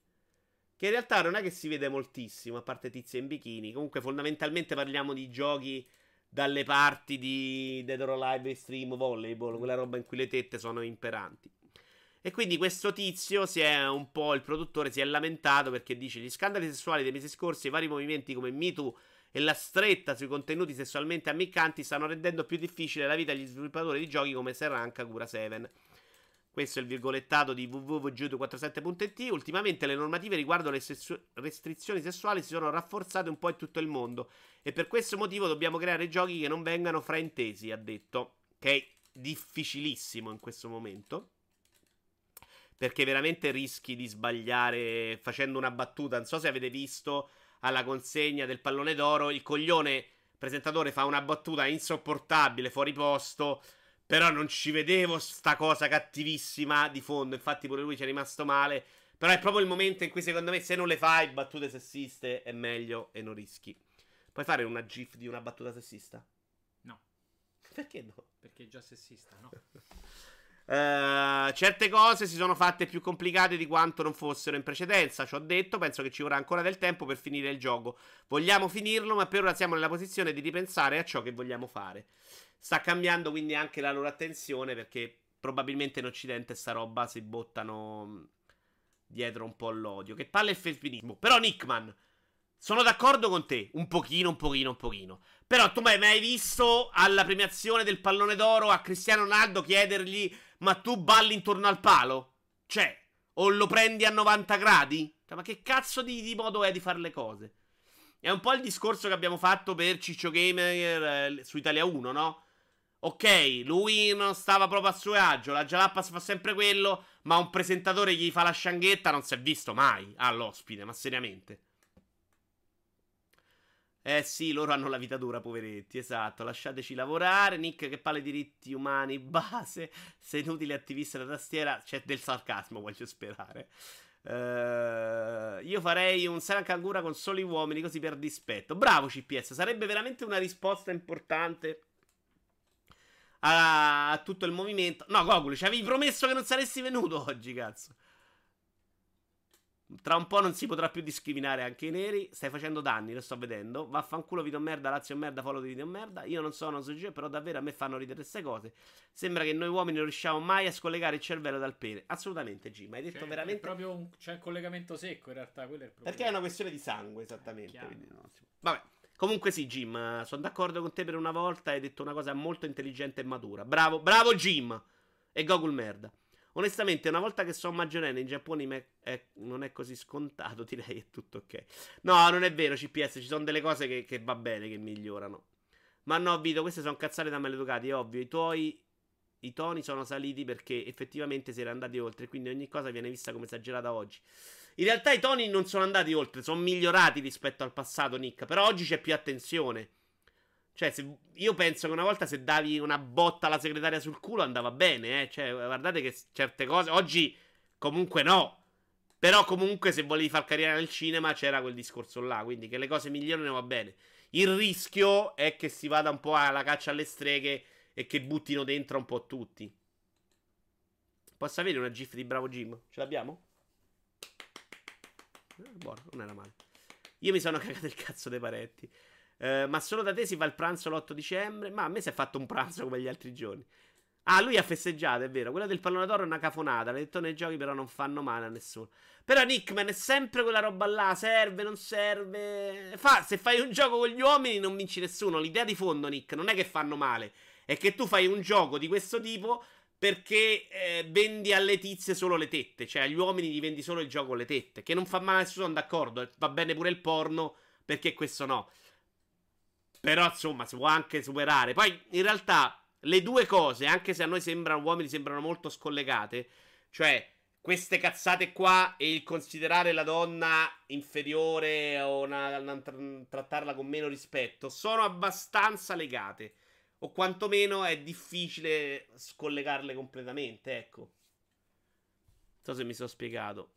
Che in realtà non è che si vede moltissimo, a parte tizie in bikini. Comunque, fondamentalmente parliamo di giochi dalle parti di Dead or Alive Extreme Volleyball, quella roba in cui le tette sono imperanti. E quindi questo tizio si è un po', il produttore si è lamentato perché dice gli scandali sessuali dei mesi scorsi i vari movimenti come Me Too e la stretta sui contenuti sessualmente ammiccanti stanno rendendo più difficile la vita agli sviluppatori di giochi come Serran Kagura 7. Questo è il virgolettato di www.judo47.it. Ultimamente le normative riguardo le sessu- restrizioni sessuali si sono rafforzate un po' in tutto il mondo e per questo motivo dobbiamo creare giochi che non vengano fraintesi, ha detto, che è difficilissimo in questo momento. Perché veramente rischi di sbagliare facendo una battuta. Non so se avete visto alla consegna del pallone d'oro, il coglione presentatore fa una battuta insopportabile, fuori posto. Però non ci vedevo sta cosa cattivissima di fondo. Infatti, pure lui ci è rimasto male. Però è proprio il momento in cui, secondo me, se non le fai battute sessiste, è meglio e non rischi. Puoi fare una GIF di una battuta sessista? No. Perché no? Perché è già sessista, no? Eh, certe cose si sono fatte più complicate di quanto non fossero in precedenza. Ci ho detto, penso che ci vorrà ancora del tempo per finire il gioco. Vogliamo finirlo, ma per ora siamo nella posizione di ripensare a ciò che vogliamo fare. Sta cambiando quindi anche la loro attenzione perché probabilmente in Occidente sta roba si buttano mh, dietro un po' l'odio. Che palle il femminismo. Però Nickman, sono d'accordo con te, un pochino, un pochino, un pochino. Però tu mai, mai visto alla premiazione del pallone d'oro a Cristiano Ronaldo chiedergli ma tu balli intorno al palo? Cioè, o lo prendi a 90 gradi? Cioè, ma che cazzo di, di modo è di fare le cose? È un po' il discorso che abbiamo fatto per Ciccio Gamer eh, su Italia 1, no? Ok, lui non stava proprio a suo agio, la Jalapas fa sempre quello, ma un presentatore gli fa la scianghetta non si è visto mai all'ospite, ma seriamente. Eh sì, loro hanno la vita dura, poveretti, esatto. Lasciateci lavorare. Nick, che palle diritti umani, base. Sei inutile attivista da tastiera. C'è del sarcasmo, voglio sperare. Eh, io farei un Saran Kangura con soli uomini, così per dispetto. Bravo CPS, sarebbe veramente una risposta importante a, a tutto il movimento. No, Gogul, ci avevi promesso che non saresti venuto oggi, cazzo. Tra un po' non si potrà più discriminare anche i neri. Stai facendo danni, lo sto vedendo. Vaffanculo video merda, Lazio merda, follow di video merda. Io non sono su G, però davvero a me fanno ridere queste cose. Sembra che noi uomini non riusciamo mai a scollegare il cervello dal pene. Assolutamente, G. Ma hai detto Cioè, veramente. È proprio un, c'è un collegamento secco in realtà, quello è il problema. Perché è una questione di sangue, esattamente. Chiaro. quindi si- Vabbè. Comunque sì, Jim, sono d'accordo con te per una volta. Hai detto una cosa molto intelligente e matura. Bravo, bravo Jim. E Gogol merda. Onestamente, una volta che sono maggiorenne in Giappone è- non è così scontato, direi è tutto ok. No, non è vero, CPS, ci sono delle cose che, che va bene, che migliorano. Ma no, Vito, queste sono cazzate da maleducati, è ovvio. I tuoi i toni sono saliti perché effettivamente si era andati oltre, quindi ogni cosa viene vista come esagerata oggi. In realtà i toni non sono andati oltre, sono migliorati rispetto al passato, Nick, però oggi c'è più attenzione. Cioè, se- io penso che una volta se davi una botta alla segretaria sul culo andava bene, eh. Cioè, guardate che certe cose oggi comunque no. Però comunque se volevi far carriera nel cinema c'era quel discorso là, quindi che le cose migliorino va bene. Il rischio è che si vada un po' alla caccia alle streghe e che buttino dentro un po' tutti. Posso avere una gif di Bravo Jim? Ce l'abbiamo? Eh, buono, non era male. Io mi sono cagato il cazzo dei parenti. Eh, ma solo da te si fa il pranzo l'8 dicembre? Ma a me si è fatto un pranzo come gli altri giorni. Ah, lui ha festeggiato, è vero. Quella del pallone d'oro è una cafonata. L'ha detto nei giochi, però non fanno male a nessuno. Però Nickman è sempre quella roba là. Serve, non serve. Fa, se fai un gioco con gli uomini, non vinci nessuno. L'idea di fondo, Nick, non è che fanno male. È che tu fai un gioco di questo tipo perché eh, vendi alle tizie solo le tette. Cioè, agli uomini gli vendi solo il gioco con le tette. Che non fa male a nessuno, sono d'accordo. Va bene pure il porno, perché questo no. Però, insomma, si può anche superare. Poi, in realtà, le due cose, anche se a noi sembrano uomini, sembrano molto scollegate. Cioè, queste cazzate qua e il considerare la donna inferiore o una- una- tra- trattarla con meno rispetto sono abbastanza legate. O quantomeno è difficile scollegarle completamente, ecco. Non so se mi sono spiegato.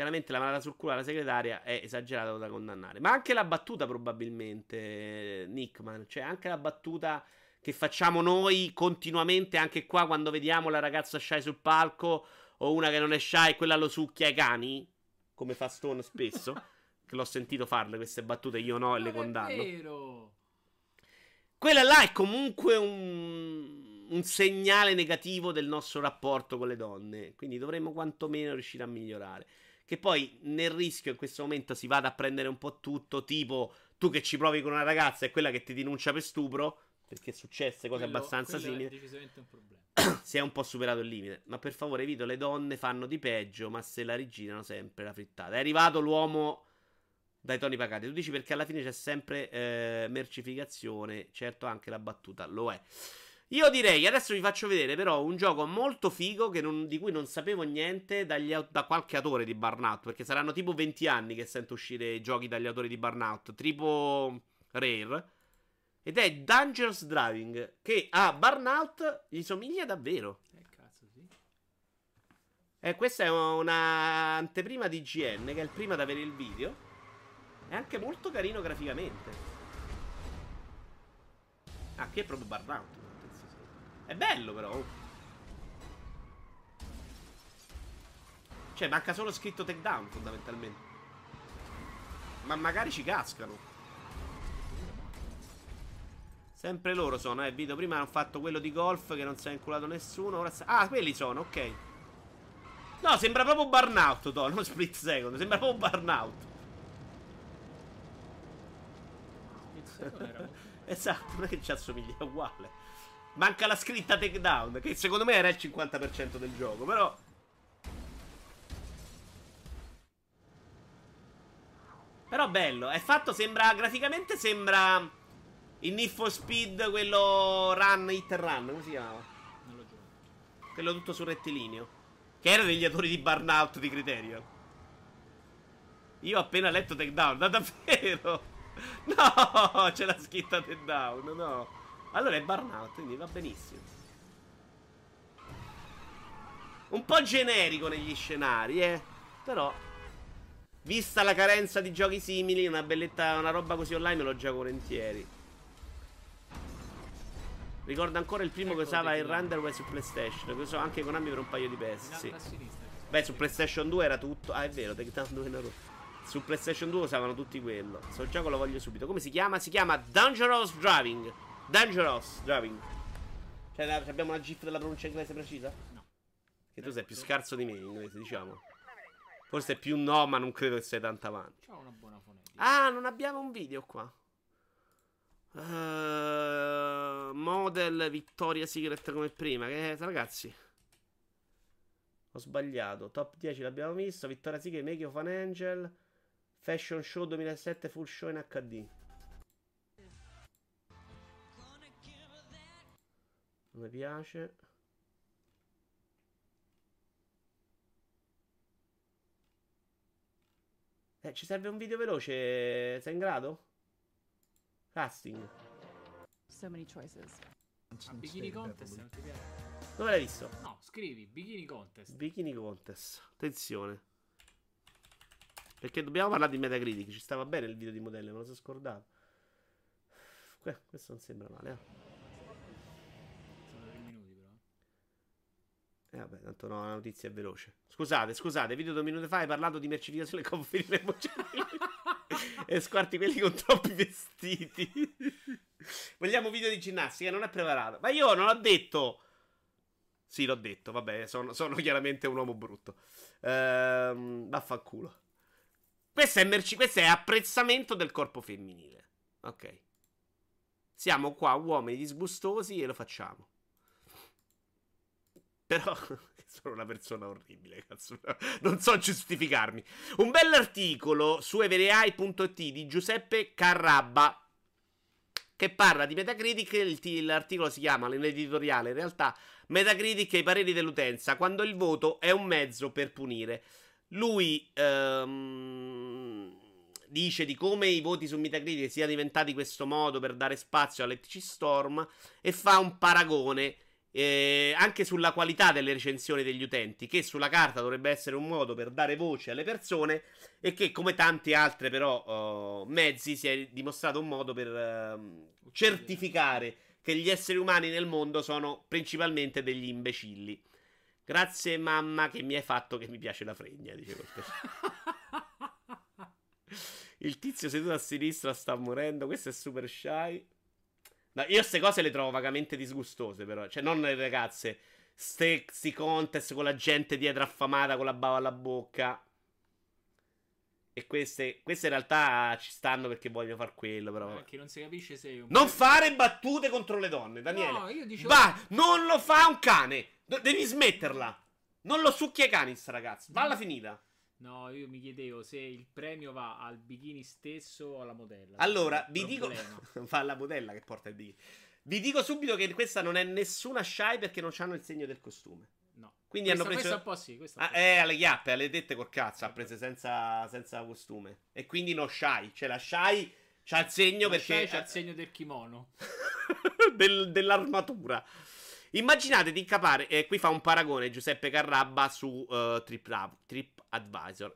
Chiaramente la manata sul culo alla segretaria è esagerata da condannare. Ma anche la battuta, probabilmente, Nickman. Cioè, anche la battuta che facciamo noi continuamente, anche qua, quando vediamo la ragazza shy sul palco, o una che non è shy, quella lo succhia ai cani, come fa Stone spesso. che l'ho sentito farle queste battute, io no, e le Non è condanno. vero. Quella là è comunque un, un segnale negativo del nostro rapporto con le donne. Quindi dovremmo quantomeno riuscire a migliorare. Che poi nel rischio in questo momento si vada a prendere un po' tutto. Tipo, tu che ci provi con una ragazza è quella che ti denuncia per stupro. Perché è successe cose Quello- abbastanza quello simili. È decisamente un problema. Si è un po' superato il limite. Ma per favore, Vito, le donne fanno di peggio, ma se la rigirano sempre la frittata. È arrivato l'uomo dai toni pagati. Tu dici perché alla fine c'è sempre eh, mercificazione. Certo, anche la battuta lo è. Io direi, adesso vi faccio vedere però un gioco molto figo che non- di cui non sapevo niente dagli da qualche autore di Burnout, perché saranno tipo 20 anni che sento uscire i giochi dagli autori di Burnout, tipo Rare, ed è Dangerous Driving, che a Burnout gli somiglia davvero. Eh, cazzo, sì. Eh, questa è una anteprima di GN, che è il primo ad avere il video. È anche molto carino graficamente. Ah, qui è proprio Burnout. È bello però. Cioè, manca solo scritto takedown fondamentalmente. Ma magari ci cascano. Sempre loro sono, eh. Vito prima hanno fatto quello di golf che non si è inculato nessuno. Ora sa- Ah, quelli sono, ok. No, sembra proprio Burnout, to, non Split Second. Sembra proprio Burnout. Esatto, non è che ci assomiglia uguale. Manca la scritta takedown, che secondo me era il 50% del gioco, però... Però bello, è fatto, sembra, graficamente sembra il Need for Speed, quello Run, Hit and Run, come si chiamava? Non l'ho giocato. Quello tutto sul rettilineo. Che era degli autori di Burnout di Criterion. Io ho appena letto Takedown, ma davvero? No, c'è la scritta Takedown, no. Allora è Burnout, quindi va benissimo. Un po' generico negli scenari, eh. Però, vista la carenza di giochi simili, una belletta, una roba così online me lo gioco volentieri. Ricordo ancora il primo che Ecco, usava il. Runderway su PlayStation, che usò anche Konami per un paio di PS. Sì. Beh, su PlayStation 2 era tutto. Ah, è vero, Takedown 2 Naruto. Su PlayStation 2 usavano tutti quello. Sto gioco lo voglio subito. Come si chiama? Si chiama Dangerous Driving. Dangerous Driving. Cioè, la- abbiamo una GIF della pronuncia inglese precisa? No. Che tu sei più scarso di me in inglese, diciamo. Forse è più no, ma non credo che sei tanto avanti. C'ho una buona fonetica. Ah, non abbiamo un video qua. Eh, model Victoria Secret come prima. Che ragazzi. Ho sbagliato. Top 10 l'abbiamo visto. Victoria Secret, Make of an Angel. Fashion Show 2007 Full Show in HD. Non mi piace. Eh, ci serve un video veloce. Sei in grado? Casting. So many choices. Ma bikini contest non ti piace? Dove l'hai visto? No, scrivi bikini contest. Bikini Contest. Attenzione. Perché dobbiamo parlare di Metacritic. Ci stava bene il video di modelle, me lo sono scordato. Que- questo non sembra male, eh. Sono tre minuti però. Eh vabbè, tanto no, la notizia è veloce. Scusate, scusate, video due minuti fa hai parlato di mercificazione con feline emocionali e squarti quelli con troppi vestiti. Vogliamo video di ginnastica, non è preparato. Ma io non ho detto... Sì, l'ho detto, vabbè, sono, sono chiaramente un uomo brutto. Ehm, vaffanculo. Questo è, merci- questo è apprezzamento del corpo femminile. Ok. Siamo qua uomini disgustosi e lo facciamo. Però sono una persona orribile, cazzo. Non so giustificarmi. Un bell'articolo su everai.it di Giuseppe Carrabba che parla di Metacritic. L'articolo si chiama, l'editoriale in realtà, Metacritic e i pareri dell'utenza, quando il voto è un mezzo per punire. Lui ehm, dice di come i voti su Metacritic siano diventati questo modo per dare spazio all'ETC Storm e fa un paragone eh, anche sulla qualità delle recensioni degli utenti, che sulla carta dovrebbe essere un modo per dare voce alle persone e che come tanti altri però eh, mezzi si è dimostrato un modo per ehm, certificare che gli esseri umani nel mondo sono principalmente degli imbecilli. Grazie mamma che mi hai fatto che mi piace la fregna, dice Il tizio seduto a sinistra sta morendo, questo è super shy. No, io queste cose le trovo vagamente disgustose, però. Cioè, non le ragazze. Ste, sti contest con la gente dietro affamata con la bava alla bocca. E queste, queste in realtà ci stanno perché vogliono far quello, però. Perché non si capisce se un Non fare battute contro le donne, Daniele. No, io dicevo- Va, non lo fa un cane. Devi smetterla. Non lo succhia ai cani, sta ragazza. Valla finita. No, io mi chiedevo se il premio va al bikini stesso o alla modella. Allora, Il vi dico. Fa alla modella che porta il bikini. Vi dico subito che questa non è nessuna shy perché non hanno il segno del costume. No. Quindi Questa- hanno preso. questa un po' sì, questa un Ah, po' sì. eh, alle chiappe, alle dette col cazzo. Ha prese senza, senza costume. E quindi no shy. Cioè, la shy c'ha il segno La perché. shy c'ha il segno del kimono. del- dell'armatura. Immaginate di incapare, e qui fa un paragone Giuseppe Carrabba su eh, Trip, Trip.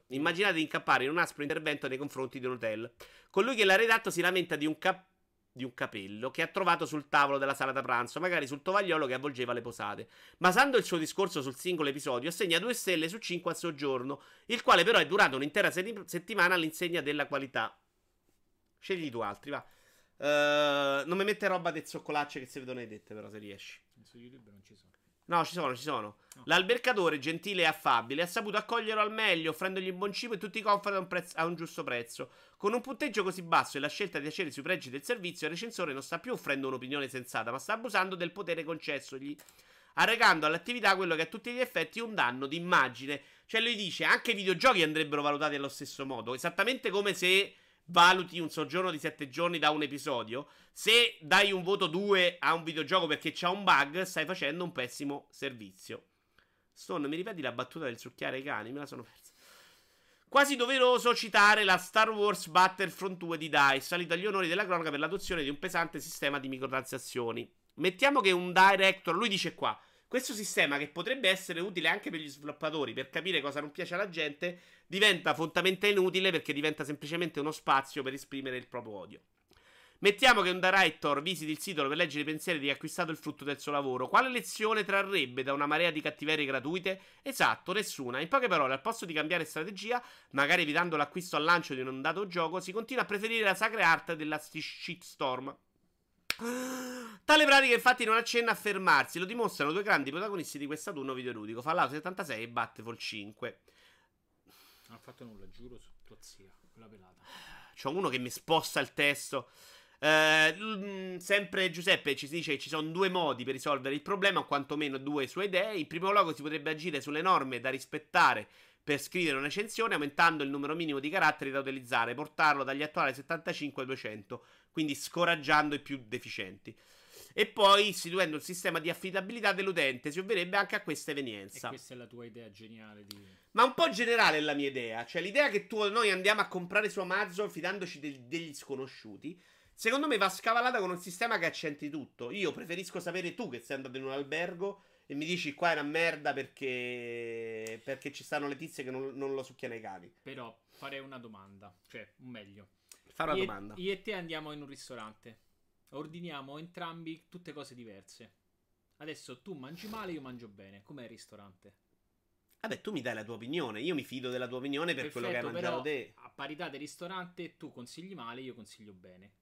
Immaginate di incappare in un aspro intervento nei confronti di un hotel. Colui che l'ha redatto si lamenta di un, cap- di un capello che ha trovato sul tavolo della sala da pranzo, magari sul tovagliolo che avvolgeva le posate. Basando il suo discorso sul singolo episodio, assegna 2 stelle su 5 al soggiorno, il quale però è durato un'intera se- settimana all'insegna della qualità. Scegli tu altri, va. Eh, non mi mette roba del zoccolacce che si vedono nei dette, però, se riesci. Su YouTube non ci sono. No, ci sono, ci sono. No. L'albercatore, gentile e affabile, ha saputo accoglierlo al meglio, offrendogli un buon cibo e tutti i comfort a un, prezzo- a un giusto prezzo. Con un punteggio così basso e la scelta di tacere sui pregi del servizio, il recensore non sta più offrendo un'opinione sensata, ma sta abusando del potere concessogli, arrecando all'attività quello che a tutti gli effetti è un danno d'immagine. Cioè lui dice, anche i videogiochi andrebbero valutati allo stesso modo, esattamente come se valuti un soggiorno di 7 giorni da un episodio, se dai un voto 2 a un videogioco perché c'ha un bug, stai facendo un pessimo servizio. Stone, mi ripeti la battuta del succhiare i cani? Me la sono persa. Quasi doveroso citare la Star Wars Battlefront 2 di DICE, salito agli onori della cronaca per l'adozione di un pesante sistema di microtransazioni. Mettiamo che un director, lui dice qua, questo sistema che potrebbe essere utile anche per gli sviluppatori per capire cosa non piace alla gente, diventa fontamente inutile perché diventa semplicemente uno spazio per esprimere il proprio odio. Mettiamo che un director visiti il sito per leggere i pensieri di chi ha acquistato il frutto del suo lavoro. Quale lezione trarrebbe da una marea di cattiverie gratuite? Esatto, nessuna. In poche parole, al posto di cambiare strategia, magari evitando l'acquisto al lancio di un dato gioco, si continua a preferire la sacra arte della shitstorm. Tale pratica infatti non accenna a fermarsi, lo dimostrano due grandi protagonisti di quest'autunno videoludico, Fallout 76 e Battlefield 5. Non ha fatto nulla, giuro su tua zia, quella pelata. C'ho uno che mi sposta il testo. Eh, mm, sempre Giuseppe ci dice che ci sono due modi per risolvere il problema, o quantomeno due sue idee. In primo luogo si potrebbe agire sulle norme da rispettare per scrivere una recensione, aumentando il numero minimo di caratteri da utilizzare, portarlo dagli attuali 75 ai 200, quindi scoraggiando i più deficienti. E poi istituendo un sistema di affidabilità dell'utente, si ovverebbe anche a questa E evenienza. questa è la tua idea geniale di... Ma un po' generale è la mia idea. Cioè, l'idea che tu noi andiamo a comprare su Amazon fidandoci del- degli sconosciuti. Secondo me va scavallata con un sistema che accentri tutto. Io preferisco sapere tu che sei andato in un albergo e mi dici qua è una merda perché. perché ci stanno le tizie che non, non lo succhiano i cavi. Però farei una domanda, cioè, un meglio. Fare una io, domanda. Io e te andiamo in un ristorante. Ordiniamo entrambi tutte cose diverse. Adesso tu mangi male, io mangio bene. Com'è il ristorante? Vabbè, tu mi dai la tua opinione. Io mi fido della tua opinione per quello che hai Perfetto, mangiato però, te. A parità del ristorante, tu consigli male, io consiglio bene.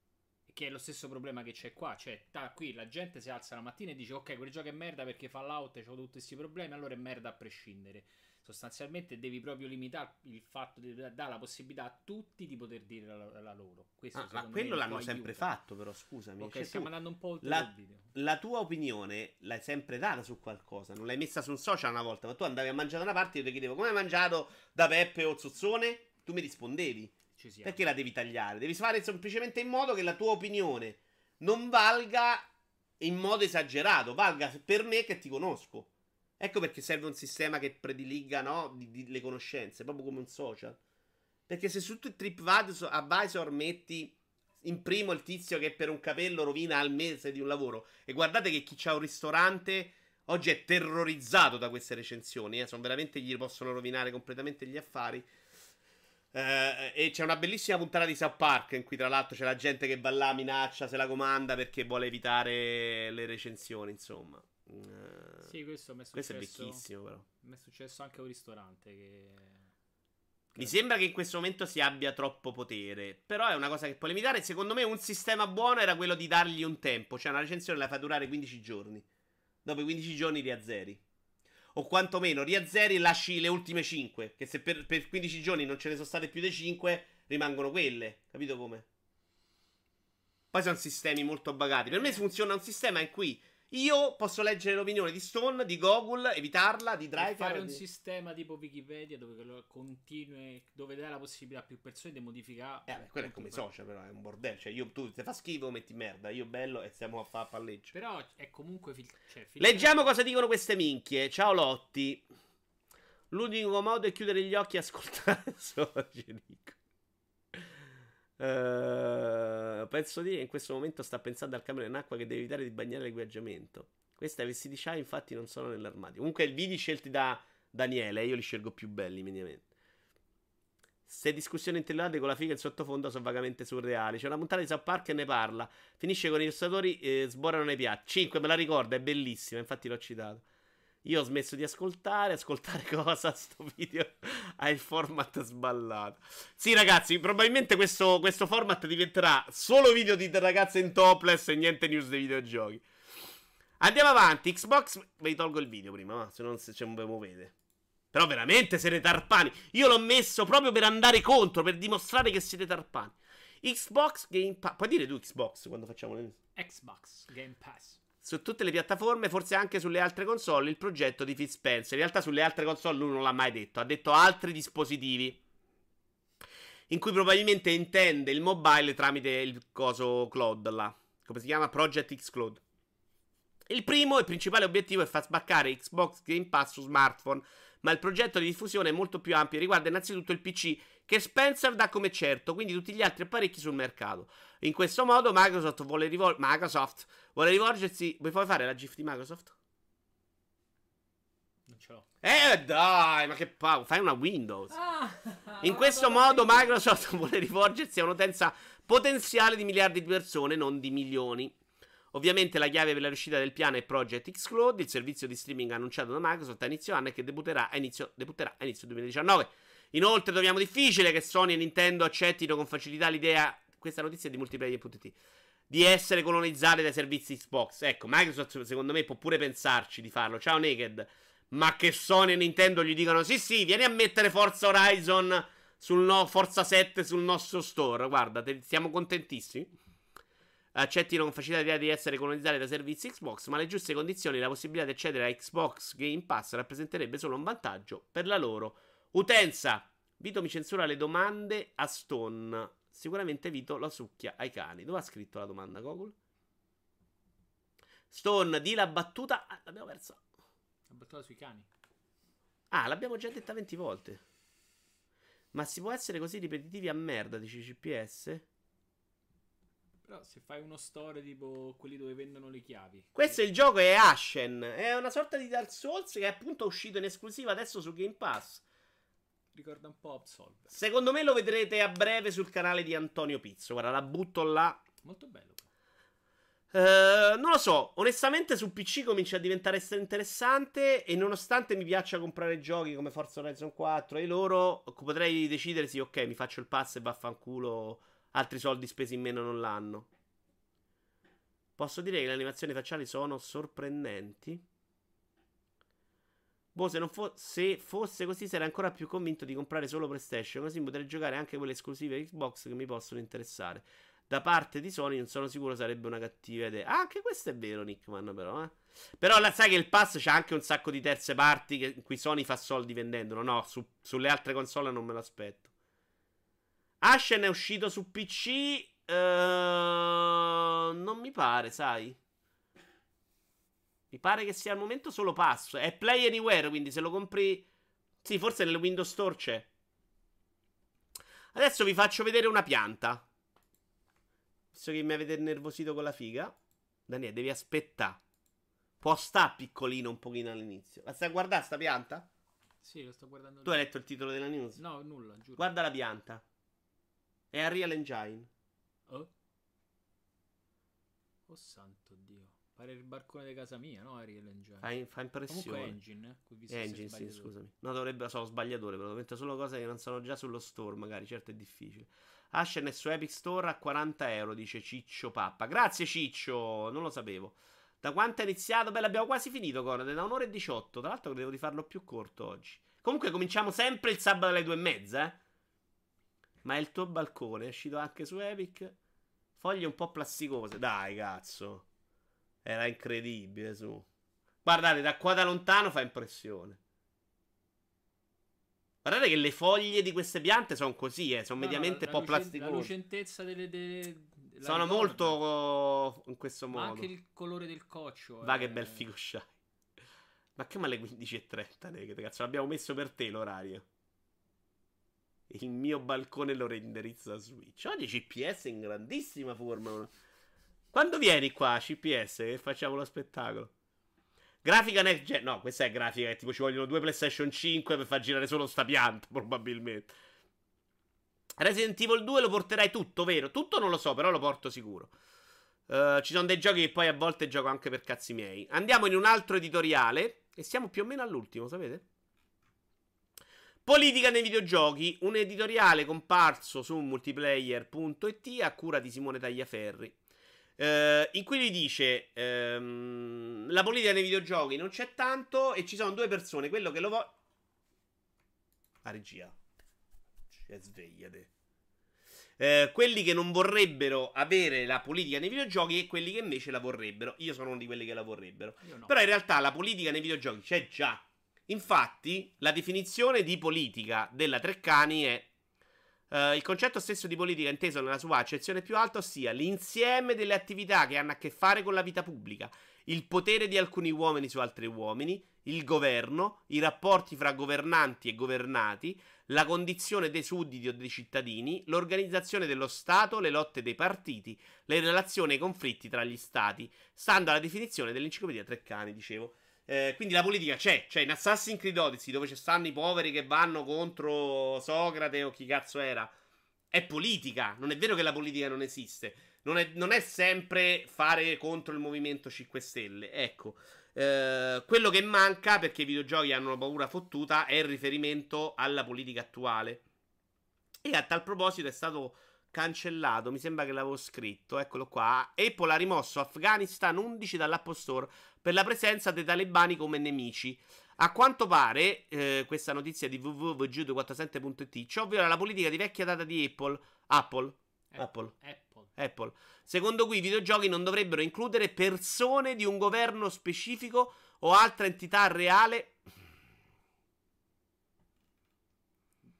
Che è lo stesso problema che c'è qua. Cioè, ta- qui la gente si alza la mattina e dice: Ok, quel gioco è merda perché Fallout c'ho tutti questi problemi. Allora è merda a prescindere. Sostanzialmente devi proprio limitare il fatto di dare la possibilità a tutti di poter dire la, la loro. Questo Ah, ma quello l'hanno sempre aiuta. fatto, però scusami. Ok, Cioè, stiamo andando un po' oltre la- il video. la tua opinione l'hai sempre data su qualcosa, non l'hai messa su un social una volta, ma tu andavi a mangiare da una parte e io ti chiedevo come hai mangiato da Peppe o Zuzzone, tu mi rispondevi. Ci siamo. Perché la devi tagliare? Devi fare semplicemente in modo che la tua opinione non valga in modo esagerato, valga per me che ti conosco. Ecco perché serve un sistema che prediliga no, di- di- le conoscenze, proprio come un social. Perché se su TripAdvisor metti in primo il tizio che per un capello rovina al mese di un lavoro, e guardate che chi ha un ristorante oggi è terrorizzato da queste recensioni, eh, sono veramente gli possono rovinare completamente gli affari. Eh, e c'è una bellissima puntata di South Park in cui tra l'altro c'è la gente che va là, minaccia, se la comanda perché vuole evitare le recensioni, insomma. Eh, Sì, questo mi è questo è successo. vecchissimo però. Mi è successo anche a un ristorante che. Mi sembra che in questo momento si abbia troppo potere. Però è una cosa che può limitare. Secondo me un sistema buono era quello di dargli un tempo. Cioè una recensione la fa durare 15 giorni. Dopo i 15 giorni riazzeri. O quantomeno riazzeri e lasci le ultime 5. Che se per, per 15 giorni non ce ne sono state più di 5, rimangono quelle. Capito come? Poi sono sistemi molto bagati. Per me funziona un sistema in cui io posso leggere l'opinione di Stone, di Gogol, evitarla, di E Dryker. fare un di- sistema tipo Wikipedia dove continui, dove dai la possibilità a più persone di modificare. Eh, beh, quello è come i social, però è un bordello. Cioè, io, tu se fa schifo, metti merda. Io bello e stiamo a fare palleggio. Però è comunque fil- cioè, filtrato. Leggiamo cosa dicono queste minchie. Ciao Lotti. L'unico modo è chiudere gli occhi e ascoltare solo Genico. Eh, penso di in questo momento sta pensando al camera in acqua che deve evitare di bagnare l'equipaggiamento. Questi vestiti scià infatti non sono nell'armadio. Comunque i video scelti da Daniele, io li scelgo più belli mediamente. Se discussioni intellettuali con la figa in sottofondo sono vagamente surreali. C'è una puntata di South Park che ne parla. Finisce con i illustratori e sborano nei piatti. 5, me la ricorda, è bellissima, infatti l'ho citato. Io ho smesso di ascoltare. Ascoltare cosa? Sto video ha il format sballato. Sì, ragazzi, probabilmente questo, questo format diventerà solo video di ragazze in topless e niente news dei videogiochi. Andiamo avanti. Xbox. Vi tolgo il video prima, ma se non se ce lo muovete. Però veramente siete tarpani. Io l'ho messo proprio per andare contro, per dimostrare che siete tarpani. Xbox Game Pass. Puoi dire tu Xbox quando facciamo le Xbox Game Pass. Su tutte le piattaforme, forse anche sulle altre console, il progetto di Phil Spencer. In realtà sulle altre console lui non l'ha mai detto, ha detto altri dispositivi. In cui probabilmente intende il mobile tramite il coso cloud là. Come si chiama? Project X Cloud. Il primo e principale obiettivo è far sbaccare Xbox Game Pass su smartphone, ma il progetto di diffusione è molto più ampio e riguarda innanzitutto il PC, che Spencer dà come certo, quindi tutti gli altri apparecchi sul mercato. In questo modo Microsoft vuole, rivol- Microsoft vuole rivolgersi... Vuoi fare la GIF di Microsoft? ce l'ho. Eh dai, ma che paura, fai una Windows. Ah, In questo modo Microsoft vuole rivolgersi a un'utenza potenziale di miliardi di persone, non di milioni. Ovviamente la chiave per la riuscita del piano è Project X Cloud, il servizio di streaming annunciato da Microsoft a inizio anno e che debutterà a inizio, debutterà a inizio 2019. Inoltre troviamo difficile che Sony e Nintendo accettino con facilità l'idea, questa notizia è di multiplayer.it, di essere colonizzate dai servizi Xbox. Ecco, Microsoft secondo me può pure pensarci di farlo. Ciao Naked. Ma che Sony e Nintendo gli dicano sì sì, vieni a mettere Forza Horizon sul no, Forza 7 sul nostro store. Guarda, te, siamo contentissimi. Accettino con facilità l'idea di essere colonizzati da servizi Xbox, ma alle giuste condizioni la possibilità di accedere a Xbox Game Pass rappresenterebbe solo un vantaggio per la loro utenza. Vito mi censura le domande a Stone. Sicuramente Vito la succhia ai cani. Dove ha scritto la domanda, Gogol? Stone, di la battuta. Ah, l'abbiamo persa. La battuta sui cani. Ah, l'abbiamo già detta 20 volte. Ma si può essere così ripetitivi a merda, dice CPS? Però se fai uno store tipo quelli dove vendono le chiavi. Questo è il gioco è Ashen. È una sorta di Dark Souls che è appunto uscito in esclusiva adesso su Game Pass. Ricorda un po' Absolver. Secondo me lo vedrete a breve sul canale di Antonio Pizzo. Guarda, la butto là. Molto bello. Uh, non lo so, onestamente su PC comincia a diventare interessante e nonostante mi piaccia comprare giochi come Forza Horizon 4 e loro, potrei decidere sì, ok, mi faccio il pass e vaffanculo, altri soldi spesi in meno non l'hanno. Posso dire che le animazioni facciali sono sorprendenti? Boh, se, fo- se fosse così sarei ancora più convinto di comprare solo PlayStation, così potrei giocare anche quelle esclusive Xbox che mi possono interessare da parte di Sony non sono sicuro sarebbe una cattiva idea. Ah, anche questo è vero, Nickman, però, eh. Però la, sai che il pass c'ha anche un sacco di terze parti che, in cui Sony fa soldi vendendolo. No, su, sulle altre console non me l'aspetto. Ashen è uscito su PC. Uh, non mi pare, sai. Mi pare che sia al momento solo pass. È Play Anywhere, quindi se lo compri... Sì, forse nel Windows Store c'è. Adesso vi faccio vedere una pianta. Visto che mi avete nervosito con la figa. Daniele, devi aspettare. Può sta piccolino un pochino all'inizio. La stai a guardare sta pianta? Sì, lo sto guardando. Tu hai letto il titolo della news? No, nulla, giuro. Guarda la pianta. È Unreal Engine. Oh. Oh santo Dio. Pare il barcone di casa mia, no? Unreal Engine. Fa, fa impressione. Comunque Engine, eh? Engine, sì, scusami. No, dovrebbe, so, sbagliatore, però metto solo cose che non sono già sullo store, magari, certo è difficile. Ashen è su Epic Store a 40 euro, dice Ciccio Pappa. Grazie Ciccio, non lo sapevo. Da quanto è iniziato? Beh, l'abbiamo quasi finito, Conrad, da un'ora e 18. Tra l'altro credevo di farlo più corto oggi. Comunque cominciamo sempre il sabato alle due e mezza, eh. Ma è il tuo balcone, è uscito anche su Epic. Foglie un po' plasticose. Dai, cazzo. Era incredibile, su. Guardate, da qua da lontano fa impressione. Guardate che le foglie di queste piante sono così, eh, sono No, no, mediamente un po' plasticose. La lucentezza delle. delle- Sono ricorda. molto in questo Ma modo. anche il colore del coccio. Va eh. che bel figo shy. Ma che male 15.30, Naked, cazzo, l'abbiamo messo per te l'orario. Il mio balcone lo renderizza Switch. Oggi CPS in grandissima forma. Quando vieni qua, CPS, che facciamo lo spettacolo? Grafica next gen. No, questa è grafica che tipo ci vogliono due PlayStation 5 per far girare solo sta pianta, probabilmente. Resident Evil 2 lo porterai tutto, vero? Tutto non lo so, però lo porto sicuro. Uh, ci sono dei giochi che poi a volte gioco anche per cazzi miei. Andiamo in un altro editoriale. E siamo più o meno all'ultimo, sapete? Politica nei videogiochi. Un editoriale comparso su multiplayer.it a cura di Simone Tagliaferri. Uh, in cui gli dice: ehm, La politica nei videogiochi non c'è tanto. E ci sono due persone. Quello che lo vuole. La regia. Cioè, svegliate. Eh, quelli che non vorrebbero avere la politica nei videogiochi e quelli che invece la vorrebbero. Io sono uno di quelli che la vorrebbero. No. Però in realtà la politica nei videogiochi c'è già. Infatti, la definizione di politica della Treccani è eh, il concetto stesso di politica inteso nella sua accezione più alta, ossia l'insieme delle attività che hanno a che fare con la vita pubblica, il potere di alcuni uomini su altri uomini, il governo, i rapporti fra governanti e governati, la condizione dei sudditi o dei cittadini, l'organizzazione dello Stato, le lotte dei partiti, le relazioni e i conflitti tra gli stati, stando alla definizione dell'enciclopedia Treccani, dicevo. Eh, quindi la politica c'è, cioè in Assassin's Creed Odyssey dove ci stanno i poveri che vanno contro Socrate o chi cazzo era, è politica, non è vero che la politica non esiste, non è, non è sempre fare contro il Movimento 5 Stelle, ecco. Eh, quello che manca, perché i videogiochi hanno una paura fottuta, è il riferimento alla politica attuale. E a tal proposito è stato cancellato, mi sembra che l'avevo scritto, eccolo qua. Apple ha rimosso Afghanistan 11 dall'App Store per la presenza dei talebani come nemici. A quanto pare, eh, questa notizia di www.judo47.it, ciò viola la politica di vecchia data di Apple. Apple. Apple. Apple. Apple. Secondo cui i videogiochi non dovrebbero includere persone di un governo specifico o altra entità reale.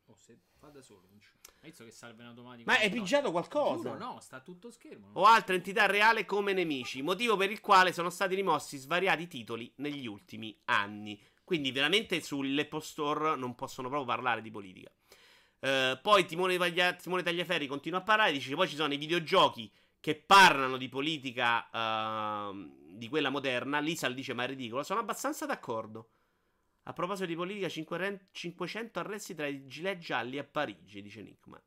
Oh, se fa da solo. non c'è. Hai visto che salva in automatico? Ma hai No, pigiato qualcosa? Giuro, no, sta tutto schermo. O altra entità reale come nemici, motivo per il quale sono stati rimossi svariati titoli negli ultimi anni. Quindi veramente sull'Apple Store non possono proprio parlare di politica. Eh, poi Timone, Taglia- Timone Tagliaferri continua a parlare, dice poi ci sono i videogiochi che parlano di politica ehm, di quella moderna. Lisa dice ma è ridicolo, sono abbastanza d'accordo. A proposito di politica, 500 500 arresti tra i gilet gialli a Parigi, dice Nickman.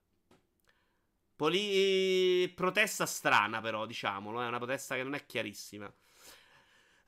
Poli- protesta strana, però, diciamolo. È una protesta che non è chiarissima.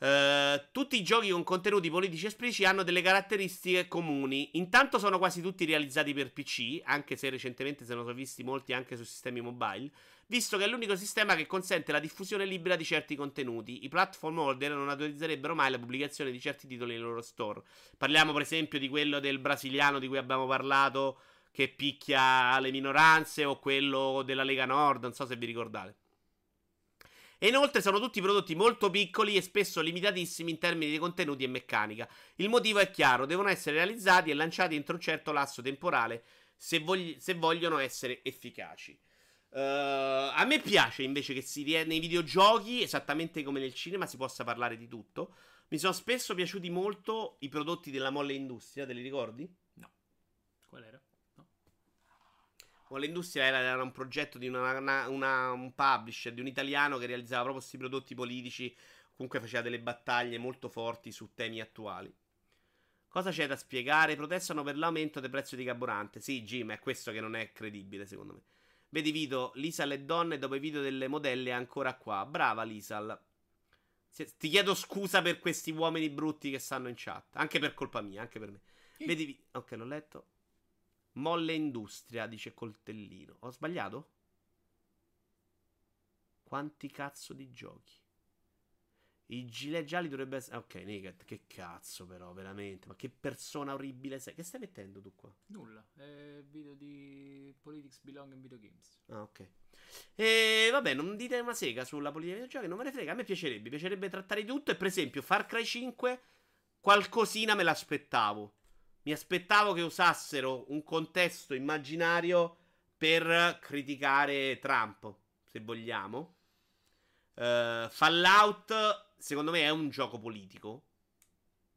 Eh, tutti i giochi con contenuti politici espliciti hanno delle caratteristiche comuni. Intanto sono quasi tutti realizzati per PC, anche se recentemente se ne sono visti molti anche su sistemi mobile, visto che è l'unico sistema che consente la diffusione libera di certi contenuti. I platform holder non autorizzerebbero mai la pubblicazione di certi titoli nei loro store. Parliamo per esempio di quello del brasiliano di cui abbiamo parlato, che picchia le minoranze, o quello della Lega Nord, non so se vi ricordate. E inoltre sono tutti prodotti molto piccoli e spesso limitatissimi in termini di contenuti e meccanica. Il motivo è chiaro, devono essere realizzati e lanciati entro un certo lasso temporale se, vogli- se vogliono essere efficaci. Uh, a me piace invece che si nei videogiochi, esattamente come nel cinema, si possa parlare di tutto. Mi sono spesso piaciuti molto i prodotti della Molle Industria, te li ricordi? Qual era? Molle Industria era, era un progetto di una- una- una- un publisher, di un italiano che realizzava proprio questi prodotti politici. Comunque faceva delle battaglie molto forti su temi attuali. Cosa c'è da spiegare? Protestano per l'aumento del prezzo di carburante. Sì, Jim, è questo che non è credibile, secondo me. Vedi Vito, Lisal e donne dopo i video delle modelle è ancora qua. Brava Lisal. Se- Ti chiedo scusa per questi uomini brutti che stanno in chat. Anche per colpa mia, anche per me. Vedi Ok, l'ho letto. Molle Industria, dice Coltellino. Ho sbagliato? Quanti cazzo di giochi? I gilet gialli dovrebbe essere. Ok, Naked, che cazzo, però, veramente. Ma che persona orribile sei. Che stai mettendo tu qua? Nulla. È video di Politics Belong in Video Games. Ah, ok. E vabbè, non dite una sega sulla politica dei videogiochi, non me ne frega. A me piacerebbe, mi piacerebbe trattare di tutto. E per esempio, Far Cry 5, qualcosina me l'aspettavo. Mi aspettavo che usassero un contesto immaginario per criticare Trump, se vogliamo. Eh, Fallout, secondo me, è un gioco politico.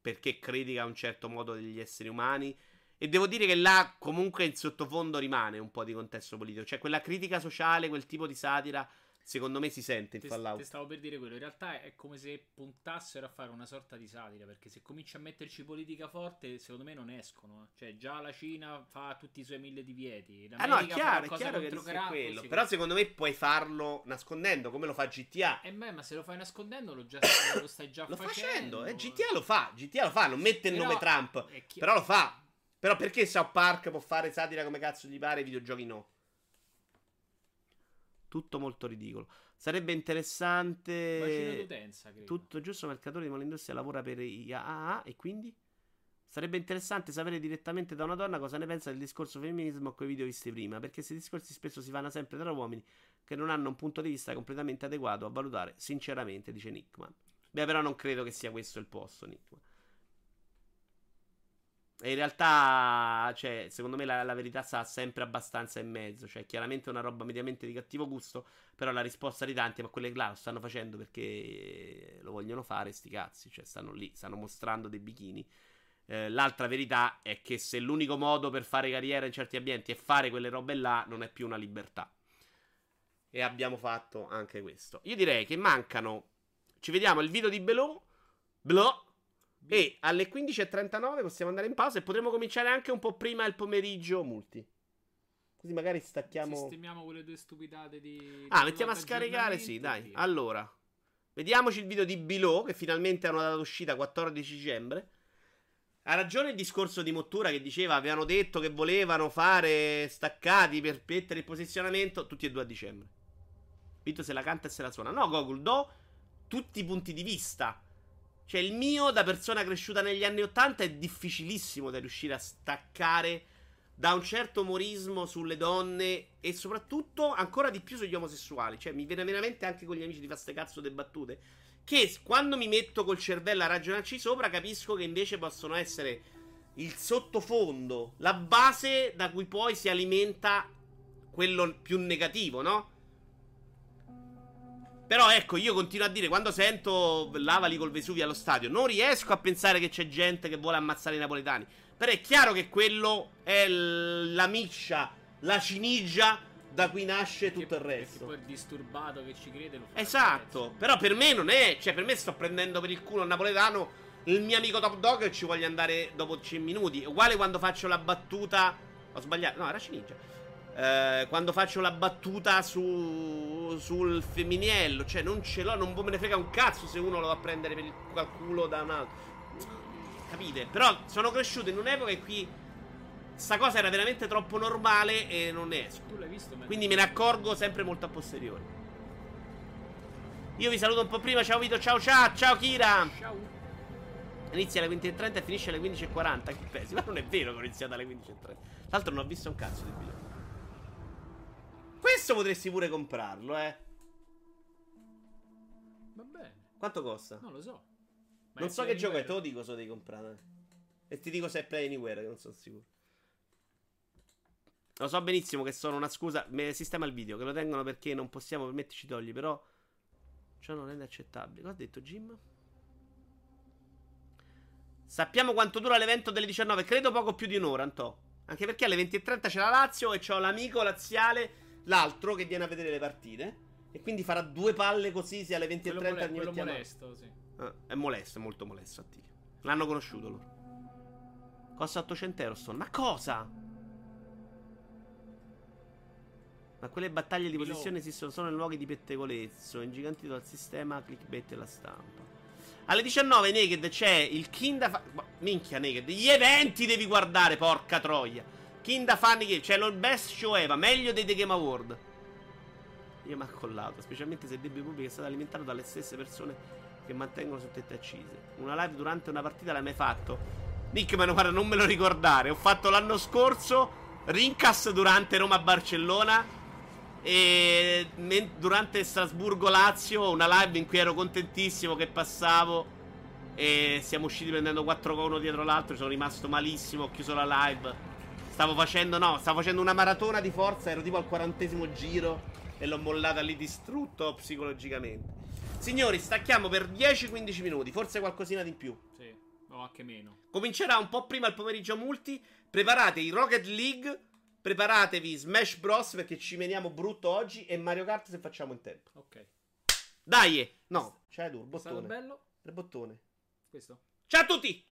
Perché critica un certo modo degli esseri umani. E devo dire che là comunque in sottofondo rimane un po' di contesto politico. Cioè quella critica sociale, quel tipo di satira, secondo me si sente in Ti, Fallout. ti stavo per dire quello. In realtà è come se puntassero a fare una sorta di satira. Perché se cominci a metterci politica forte, secondo me non escono. eh. Cioè, già la Cina fa tutti i suoi mille divieti. Ah no, è chiaro, è chiaro che Kratos, quello. Però secondo me puoi farlo nascondendo, come lo fa GTA. Eh, beh, ma se lo fai nascondendo, lo, già, lo stai già Lo facendo. facendo, eh, GTA lo fa, GTA lo fa, non mette il Però nome Trump, è però lo fa. Però perché South Park può fare satira come cazzo gli pare, i videogiochi no? Tutto molto ridicolo. Sarebbe Bacino interessante... d'utenza, credo. Tutto giusto, Mercatore di Molindustria lavora per IAA e quindi? Sarebbe interessante sapere direttamente da una donna cosa ne pensa del discorso femminismo a quei video visti prima, perché questi discorsi spesso si fanno sempre tra uomini che non hanno un punto di vista completamente adeguato a valutare sinceramente, dice Nickman. Beh, però non credo che sia questo il posto, Nickman. E in realtà, cioè, secondo me la, la verità sta sempre abbastanza in mezzo. Cioè, chiaramente è una roba mediamente di cattivo gusto. Però la risposta di tanti, ma quelle là lo stanno facendo perché lo vogliono fare, sti cazzi. Cioè, stanno lì, stanno mostrando dei bikini. Eh, l'altra verità è che se l'unico modo per fare carriera in certi ambienti è fare quelle robe là, non è più una libertà. E abbiamo fatto anche questo. Io direi che mancano. Ci vediamo il video di Belò. Belò. E alle 15.39 possiamo andare in pausa e potremo cominciare anche un po' prima il pomeriggio multi. Così magari stacchiamo. Sistemiamo quelle due stupidate di. Ah, mettiamo a scaricare, sì, dai. via. Allora, vediamoci il video di Below, che finalmente ha una data d'uscita 14 dicembre. Ha ragione il discorso di Mottura che diceva, avevano detto che volevano fare staccati per mettere il posizionamento, tutti e due a dicembre. Vito se la canta e se la suona. No, Gogol, do tutti i punti di vista. Cioè, il mio, da persona cresciuta negli anni 80, è difficilissimo da riuscire a staccare da un certo umorismo sulle donne e soprattutto ancora di più sugli omosessuali. Cioè, mi viene veramente anche con gli amici di fa ste cazzo de battute. Che quando mi metto col cervello a ragionarci sopra, capisco che invece possono essere il sottofondo, la base da cui poi si alimenta quello più negativo, no? Però ecco, io continuo a dire, quando sento Lavali col Vesuvio allo stadio, non riesco a pensare che c'è gente che vuole ammazzare i napoletani. Però è chiaro che quello è la miccia, la cinigia da cui nasce tutto il Perché resto. poi il disturbato che ci crede lo fa. Esatto, però per me non è, cioè per me sto prendendo per il culo il napoletano il mio amico top dog ci voglio andare dopo 5 minuti. Uguale quando faccio la battuta, ho sbagliato, no era cinigia. Eh, quando faccio la battuta su, sul femminillo, cioè non ce l'ho, non me ne frega un cazzo se uno lo va a prendere per il culo da un altro. Capite? Però sono cresciuto in un'epoca in cui sta cosa era veramente troppo normale e non ne esco. Visto? Quindi me ne accorgo sempre molto a posteriori. Io vi saluto un po' prima. Ciao Vito, ciao ciao, ciao Kira. Ciao. Inizia alle 20.30 e finisce alle 15.40. Che pesi? Ma non è vero che ho iniziato alle 15.30. Tra l'altro non ho visto un cazzo del video. Questo potresti pure comprarlo, eh. Va bene. Quanto costa? Non lo so. Ma non so che gioco è, te lo dico se lo devi comprare. E ti dico se è Play Anywhere, che non sono sicuro. Lo so benissimo che sono una scusa. Me sistema il video, che lo tengono perché non possiamo permetterci togli, però. Ciò non è accettabile. Cosa ha detto Jim? Sappiamo quanto dura l'evento delle 19. Credo poco più di un'ora, Antò. Anche perché alle 20.30 c'è la Lazio e c'ho l'amico laziale, l'altro, che viene a vedere le partite. E quindi farà due palle così sia alle 20.30 Quello, mole- gli quello mettiamo- molesto, sì. Ah, è molesto, è molto molesto. Attica. L'hanno conosciuto loro. Costa 800 euro. Sto. Ma cosa? Ma quelle battaglie di posizione esistono solo in luoghi di pettegolezzo, ingigantito dal sistema clickbait e la stampa. Alle 19 Naked c'è il Kinda fa- Minchia Naked, gli eventi devi guardare, porca troia. Kinda Funny Game, c'è lo best show ever, meglio dei The Game Award. Io mi ha collato, specialmente se il debito è stato alimentato dalle stesse persone che mantengono su tette accise. Una live durante una partita l'hai mai fatto? Nick, ma guarda, non me lo ricordare. Ho fatto l'anno scorso Rincas durante Roma-Barcellona. E durante Strasburgo-Lazio, una live in cui ero contentissimo che passavo. E siamo usciti prendendo 4 uno dietro l'altro. Sono rimasto malissimo. Ho chiuso la live. Stavo facendo, no, stavo facendo una maratona di forza. Ero tipo al quarantesimo giro. E l'ho mollata lì distrutto psicologicamente. Signori, stacchiamo per 10-15 minuti. Forse qualcosina di più. Sì, o anche meno. Comincerà un po' prima il pomeriggio multi. Preparate i Rocket League. Preparatevi Smash Bros. perché ci meniamo brutto oggi. E Mario Kart se facciamo in tempo. Ok. Dai! No, c'è tu, il È bottone. bello? Il bottone. Questo? Ciao a tutti!